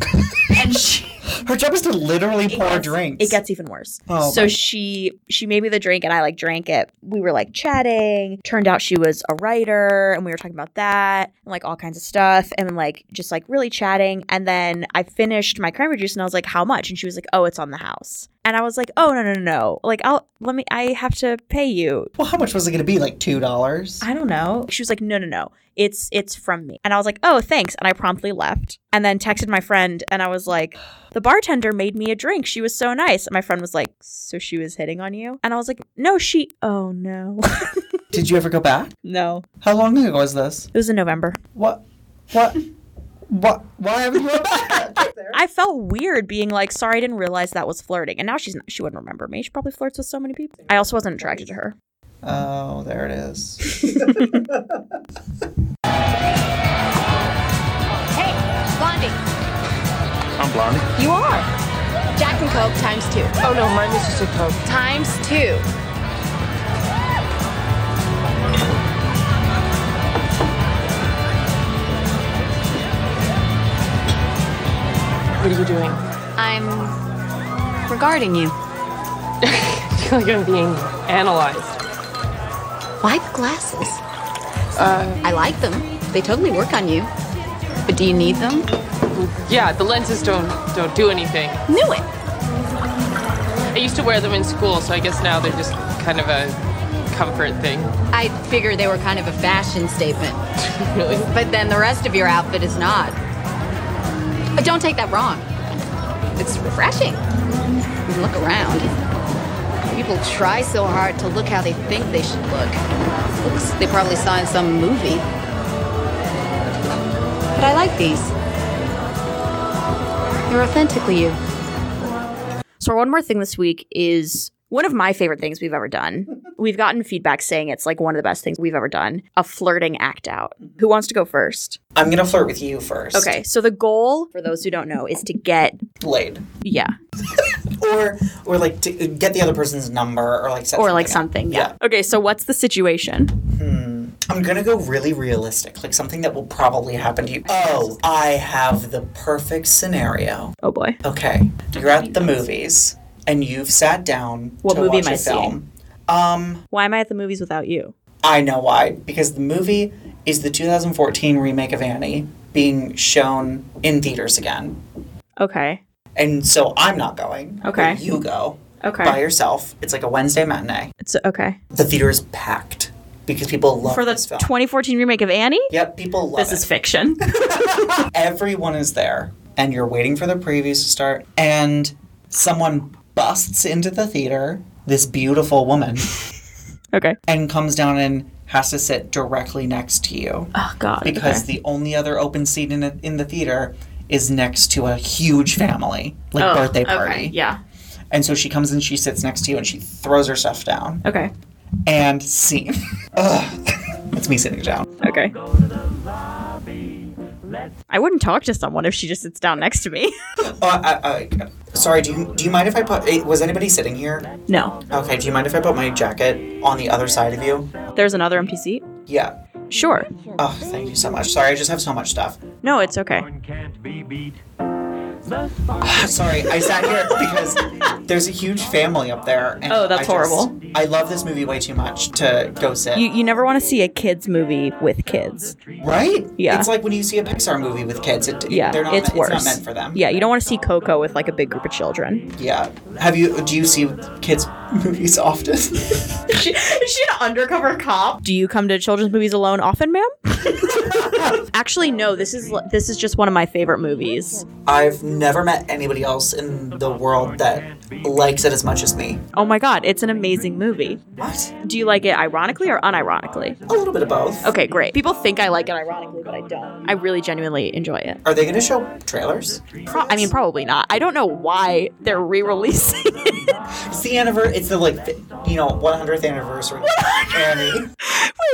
and she Her job is to literally pour drinks. It gets even worse. Oh so my- she she made me the drink and I like drank it. We were like chatting. Turned out she was a writer and we were talking about that and like all kinds of stuff and like just like really chatting. And then I finished my cranberry juice and I was like, "How much?" And she was like, "Oh, it's on the house." And I was like, "Oh no no no no! Like I'll let me. I have to pay you." Well, how much was it going to be? Like two dollars? I don't know. She was like, "No no no, it's it's from me." And I was like, "Oh thanks." And I promptly left and then texted my friend and I was like, "The bartender made me a drink. She was so nice." And my friend was like, "So she was hitting on you?" And I was like, "No, she. Oh no, Did you ever go back? no." How long ago was this? It was in November. What? What? What? Why haven't you went back? I felt weird being like, "Sorry, I didn't realize that was flirting." And now she's not, she wouldn't remember me. She probably flirts with so many people. I also wasn't attracted to her. Oh, there it is. Hey, Blondie. I'm Blondie. You are. Jack and Coke times two. Oh no, mine is just a Coke. Times two. What are you doing? I'm regarding you. I feel like I'm being analyzed. Why the glasses? Uh, I like them. They totally work on you. But do you need them? Yeah, the lenses don't don't do anything. Knew it. I used to wear them in school, so I guess now they're just kind of a comfort thing. I figured they were kind of a fashion statement. really? But then the rest of your outfit is not. But don't take that wrong. It's refreshing. You look around. People try so hard to look how they think they should look. Looks they probably saw in some movie. But I like these. They're authentically you. So one more thing this week is one of my favorite things we've ever done. We've gotten feedback saying it's like one of the best things we've ever done. A flirting act out. Who wants to go first? I'm gonna flirt with you first. Okay, so the goal, for those who don't know, is to get Laid. yeah, Or or like to get the other person's number or like set or like up. something. Yeah. Okay, so what's the situation? Hmm. I'm gonna go really realistic, like something that will probably happen to you. Oh, I have the perfect scenario. Oh boy. Okay, you're at the movies and you've sat down. What to movie watch am I a film. Um, Why am I at the movies without you? I know why. Because the movie is the 2014 remake of Annie being shown in theaters again, Okay. and so I'm not going. Okay. you go. Okay. By yourself. It's like a Wednesday matinee. It's okay. The theater is packed because people love For the this film. 2014 remake of Annie? Yep, people love This it. is fiction. Everyone is there, and you're waiting for the previews to start, and someone busts into the theater, this beautiful woman, okay. and comes down and has to sit directly next to you. Oh God. Because okay. the only other open seat in, it, in the theater is next to a huge family, like Oh, birthday okay, party. Yeah. And so she comes and she sits next to you and she throws her stuff down. Okay. And scene. Ugh. It's me sitting down. Okay. I wouldn't talk to someone if she just sits down next to me. Oh, I, I, sorry, do you, do you mind if I put. eh, Was anybody sitting here? no. Okay, do you mind if I put my jacket on the other side of you? There's another empty seat? Yeah. Sure. Oh, thank you so much. Sorry, I just have so much stuff. No, it's okay. Sorry, I sat here because there's a huge family up there. And Oh, that's I just- horrible. I love this movie way too much to go sit. You, you never want to see a kids movie with kids. right? Yeah. It's like when you see a Pixar movie with kids. It, Yeah, they're not, it's meant- worse. It's not meant for them. Yeah, you don't want to see Coco with like a big group of children. Yeah. Have you? Do you see kids movies often? is, she, is she an undercover cop? Do you come to children's movies alone often, ma'am? Actually, no. This is this is just one of my favorite movies. I've never met anybody else in the world that likes it as much as me. Oh my god, it's an amazing movie. What? Do you like it ironically or unironically? A little bit of both. Okay, great. People think I like it ironically, but I don't. I really genuinely enjoy it. Are they going to show trailers? Pro- I mean, probably not. I don't know why they're re-releasing it. It's the anniversary. It's the like, you know, 100th anniversary. Annie. Wait,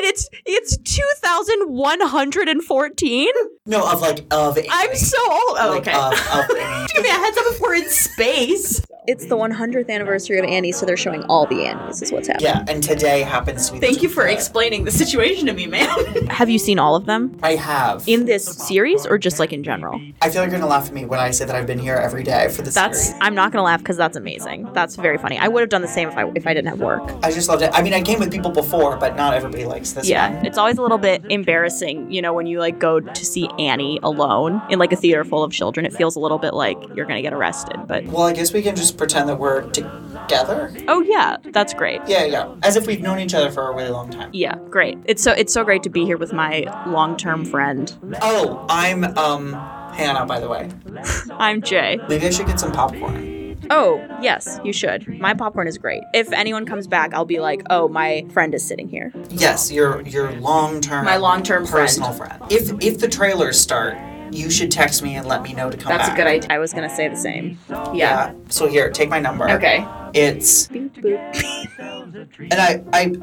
it's it's 2114. No, of like of. Annie. I'm so old. Oh, Like, okay. of, of Give me a heads up if we're in space. It's the 100th anniversary of Annie, so they're showing all the Annies. Is what's happening. Yeah, and today happens to be. Thank you for the- explaining the situation to me, man. Have you seen all of them I have. in this series or just like in general? I feel like you're gonna laugh at me when I say that I've been here every day for this That's series. I'm not gonna laugh because that's amazing. That's very funny. I would have done the same if I if I didn't have work. I just loved it. I mean, I came with people before, but not everybody likes this yeah, one. it's always a little bit embarrassing, you know, when you like go to see Annie alone in like a theater full of children. It feels a little bit like you're gonna get arrested. But Well, I guess we can just pretend that we're together. oh yeah, that's great. Yeah, yeah. As if we've known each other for a really long time. Yeah, great. It's so it's so great to be here with my long term friend. Oh, I'm um Hannah, by the way. I'm Jay. Maybe I should get some popcorn. Oh, yes, you should. My popcorn is great. If anyone comes back, I'll be like, oh, my friend is sitting here. Yes, your your long term My long-term personal friend. If if the trailers start, you should text me and let me know to come That's a good idea. I was gonna say the same. Yeah. So here, take my number. Okay. It's Boop, boop. and I I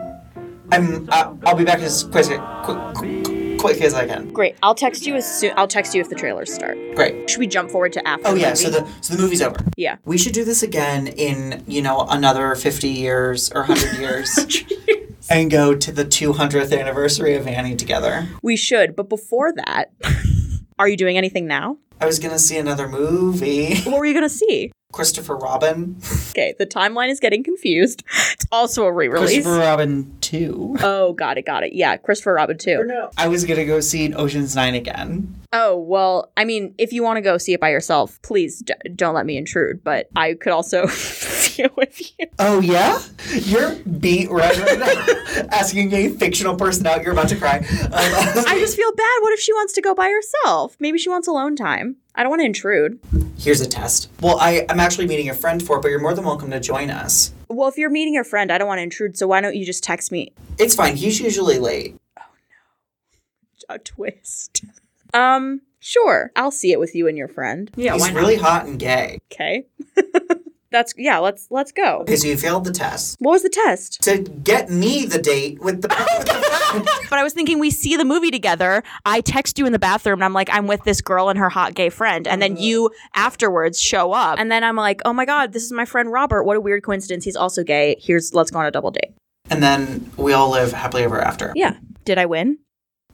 I'm I, I'll be back as quick quick, quick, quick as I can. Great. I'll text you as soon. I'll text you if the trailers start. Great. Should we jump forward to after? Oh yeah, so the so the movie's over. yeah. We should do this again in, you know, another 50 years or 100 years. and go to the 200th anniversary of Annie together. We should, but before that, are you doing anything now? I was going to see another movie. What were you gonna see? Christopher Robin. Okay, the timeline is getting confused. It's also a re-release. Christopher Robin 2. Oh, got it, got it. Yeah, Christopher Robin too. I was going to go see Ocean's 9 again. Oh, well, I mean, if you want to go see it by yourself, please d- don't let me intrude, but I could also see it with you. Oh, yeah? You're beat right, right now. Asking a fictional person out, you're about to cry. Um, I just feel bad. What if she wants to go by herself? Maybe she wants alone time. I don't want to intrude. Here's a test. Well, I, I'm actually meeting a friend for it, but you're more than welcome to join us. Well, if you're meeting your friend, I don't want to intrude, so why don't you just text me It's fine. He's usually late. Oh, no. A twist? Um, sure. I'll see it with you and your friend. Yeah, He's why not? really hot and gay. Okay. That's yeah, let's let's go. Okay, so you failed the test. What was the test? To get me the date with the, with the. But I was thinking we see the movie together. I text you in the bathroom and I'm like, I'm with this girl and her hot gay friend. And then you afterwards show up. And then I'm like, oh my God, this is my friend Robert. What a weird coincidence. He's also gay. Here's let's go on a double date. And then we all live happily ever after. Yeah. Did I win?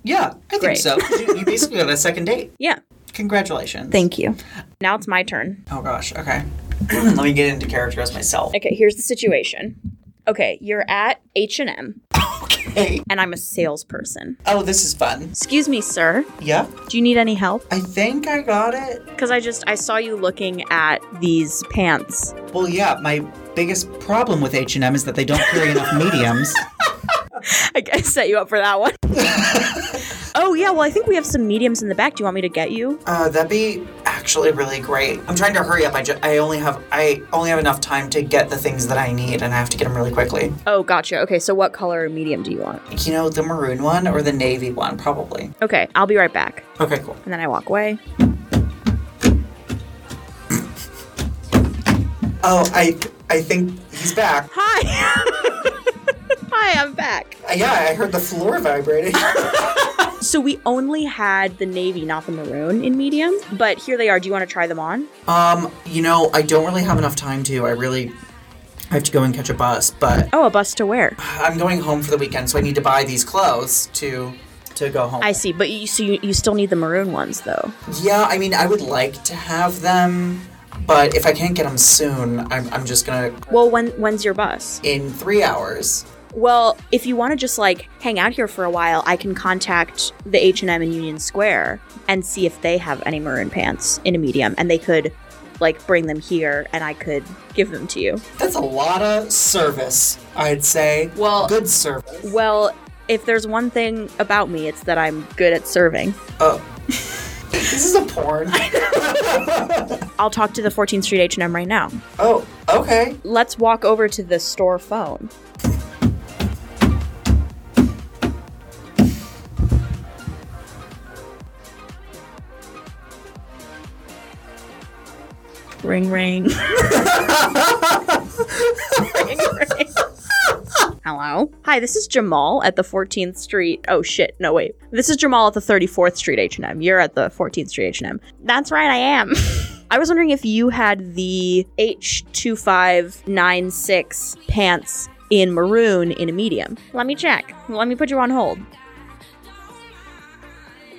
Yeah, I think so. You, you basically got a second date. Yeah. Congratulations. Thank you. Now it's my turn. Oh gosh. Okay. Let me get into character as myself. Okay, here's the situation. Okay, you're at H&M Okay. And I'm a salesperson. Oh, this is fun. Excuse me, sir. Yeah. Do you need any help? I think I got it. Because I just I saw you looking at these pants. Well, yeah. My biggest problem with H and M is that they don't carry enough mediums. I I set you up for that one. oh yeah, well I think we have some mediums in the back. Do you want me to get you? Uh, that'd be actually really great. I'm trying to hurry up. I, ju- I only have I only have enough time to get the things that I need, and I have to get them really quickly. Oh, gotcha. Okay, so what color medium do you want? You know, the maroon one or the navy one, probably. Okay, I'll be right back. Okay, cool. And then I walk away. Oh, I I think he's back. Hi. Hi, I'm back. Uh, yeah, I heard the floor vibrating. So we only had the navy, not the maroon, in medium. But here they are. Do you want to try them on? um, you know, I don't really have enough time to. I really I have to go and catch a bus, but Oh, a bus to where? I'm going home for the weekend, so I need to buy these clothes to to go home. I see, but you so you, you still need the maroon ones though. Yeah, I mean, I would like to have them, but if I can't get them soon, I'm, I'm just gonna. Well, when when's your bus? In three hours. Well, if you want to just like hang out here for a while, I can contact the H&M in Union Square and see if they have any maroon pants in a medium and they could like bring them here and I could give them to you. That's a lot of service, I'd say. Well, good service. Well, if there's one thing about me, it's that I'm good at serving. Oh. this is a porn. I'll talk to the 14th Street H&M right now. Oh, okay. Let's walk over to the store phone. Ring ring. ring ring. Hello. Hi, this is Jamal at the 14th Street. Oh shit, no wait. This is Jamal at the 34th Street H&M. You're at the 14th Street H&M. That's right, I am. I was wondering if you had the H2596 pants in maroon in a medium. Let me check. Let me put you on hold.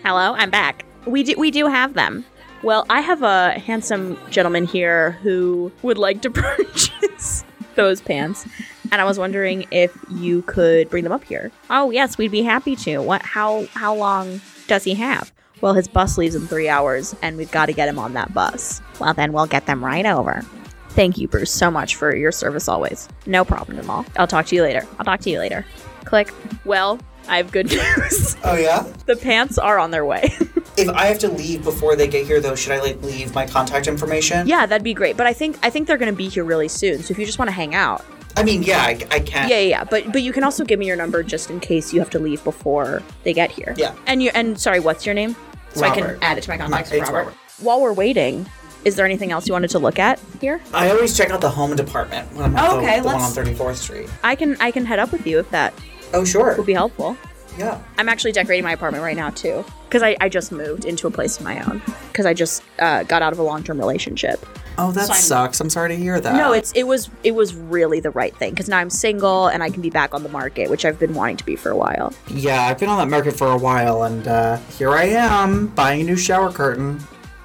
Hello, I'm back. We do we do have them. Well, I have a handsome gentleman here who would like to purchase those pants, and I was wondering if you could bring them up here. Oh yes, we'd be happy to. What? How how long does he have? Well, his bus leaves in three hours, and we've got to get him on that bus. Well, then we'll get them right over. Thank you, Bruce, so much for your service always. No problem, Jamal. I'll talk to you later. I'll talk to you later. Click. Well, I have good news. Oh, yeah? the pants are on their way. If I have to leave before they get here, though, should I, like, leave my contact information? yeah, that'd be great. But I think I think they're gonna be here really soon. So if you just want to hang out, I mean, yeah, I, I can. yeah, yeah, yeah. But but you can also give me your number just in case you have to leave before they get here. Yeah. And you and sorry, what's your name? So I can Robert. add it to my contacts. It's Robert. Robert. While we're waiting, is there anything else you wanted to look at here? I always check out the home department when I'm at Oh, the, okay, the one on 34th Street. I can I can head up with you if that. Oh sure. Would be helpful. Yeah. I'm actually decorating my apartment right now too, because I, I just moved into a place of my own, because I just uh, got out of a long term relationship. Oh, that So I'm- sucks. I'm sorry to hear that. No, it's it was it was really the right thing because now I'm single and I can be back on the market, which I've been wanting to be for a while. Yeah, I've been on that market for a while, and uh, here I am buying a new shower curtain.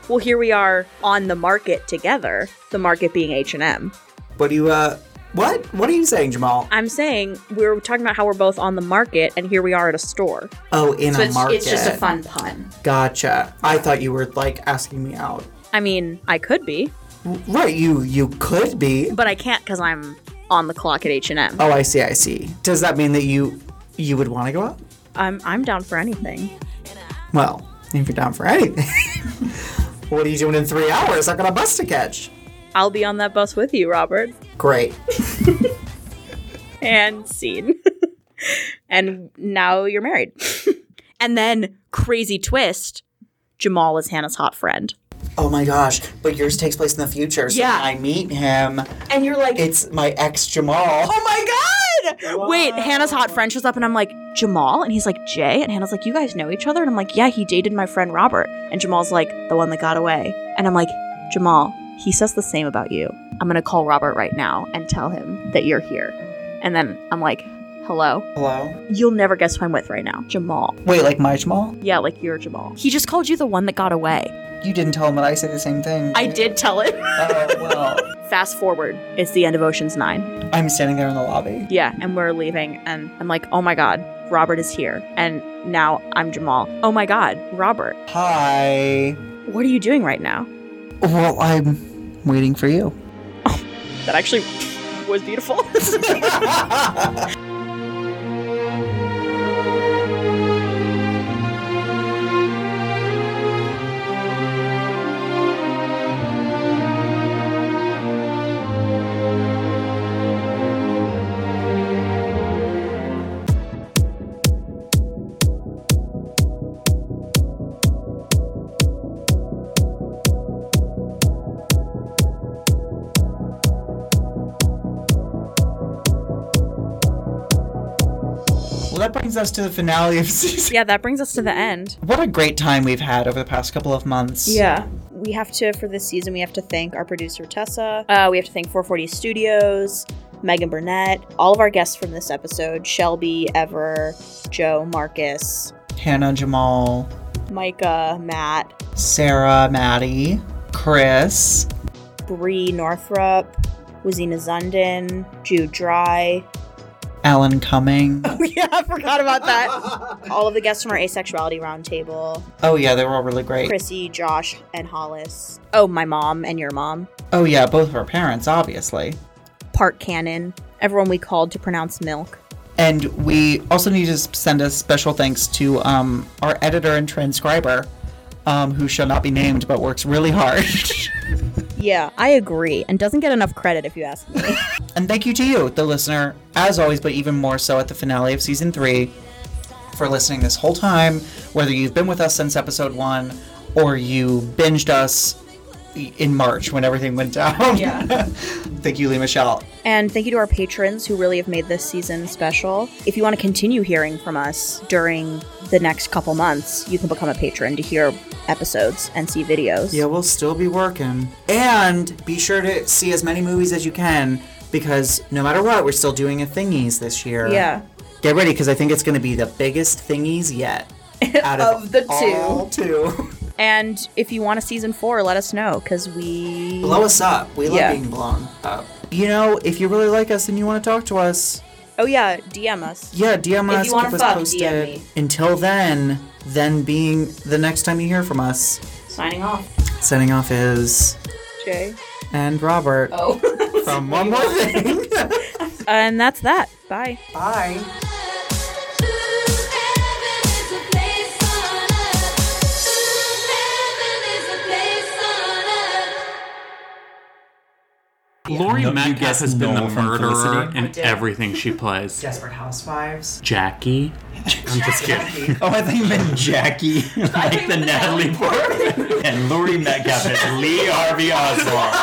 Well, here we are on the market together. The market being H and M. What do you, uh, what? What are you saying, Jamal? I'm saying we are talking about how we're both on the market, and here we are at a store. Oh, in so a it's, market. it's just a fun pun. Gotcha. I thought you were, like, asking me out. I mean, I could be, Right, you you could be. but I can't because I'm on the clock at H and M. Oh, I see, I see. Does that mean that you you would want to go out? I'm I'm down for anything. Well, if you're down for anything. what are you doing in three hours? I got a bus to catch. I'll be on that bus with you, Robert. Great. and scene. and now you're married. and then crazy twist, Jamal is Hannah's hot friend. Oh my gosh, but yours takes place in the future. So Yeah. I meet him, and you're like, it's my ex Jamal. Oh my god! Wait, Hannah's hot friend shows up and I'm like, Jamal? And he's like, Jay? And Hannah's like, you guys know each other? And I'm like, yeah, he dated my friend Robert. And Jamal's like, the one that got away. And I'm like, Jamal, he says the same about you. I'm gonna call Robert right now and tell him that you're here. And then I'm like, hello? Hello? You'll never guess who I'm with right now. Jamal. Wait, like my Jamal? Yeah, like you're Jamal. He just called you the one that got away. You didn't tell him that I said the same thing. I did tell him. Oh, well. Fast forward, it's the end of Ocean's Nine. I'm standing there in the lobby. Yeah, and we're leaving, and I'm like, oh my god, Robert is here. And now I'm Jamal. Oh my god, Robert. Hi. What are you doing right now? Well, I'm waiting for you. Oh, that actually was beautiful. brings us to the finale of season. yeah, that brings us to the end. What a great time we've had over the past couple of months. Yeah. We have to, for this season, we have to thank our producer, Tessa. Uh, we have to thank 440 Studios, Megan Burnett, all of our guests from this episode Shelby, Ever, Joe, Marcus, Hannah, Jamal, Micah, Matt, Sarah, Maddie, Chris, Bree Northrup, Wazina Zondon, Jude Dry. Alan Cumming. Oh yeah, I forgot about that. All of the guests from our asexuality roundtable. Oh yeah, they were all really great. Chrissy, Josh, and Hollis. Oh, my mom and your mom. Oh yeah, both of our parents, obviously. Park Cannon. Everyone we called to pronounce milk. And we also need to send a special thanks to um, our editor and transcriber, um, who shall not be named but works really hard. Yeah, I agree, and doesn't get enough credit if you ask me. and thank you to you, the listener, as always, but even more so at the finale of season three, for listening this whole time, whether you've been with us since episode one or you binged us in March when everything went down. Yeah. thank you, Lee Michelle. And thank you to our patrons who really have made this season special. If you want to continue hearing from us during the next couple months, you can become a patron to hear episodes and see videos. Yeah, we'll still be working. And be sure to see as many movies as you can because no matter what, we're still doing a thingies this year. Yeah. Get ready because I think it's going to be the biggest thingies yet. Out of, Of the two. all two. And if you want a season four, let us know because we Blow us up. We love Yeah. being blown up. You know, if you really like us and you want to talk to us, Oh yeah, DM us. yeah, DM us. If you keep us fuck, posted. DM me. Until then, then being the next time you hear from us, Signing off. signing off is Jay. and Robert. Oh. from one more thing. And that's that. Bye. Bye. Laurie No, Metcalf has been the Noel murderer in everything she plays. Desperate Housewives. Jackie. I'm just kidding. Oh, I think you meant Jackie, like the Natalie Portman, and Laurie Metcalf as Lee Harvey Oswald.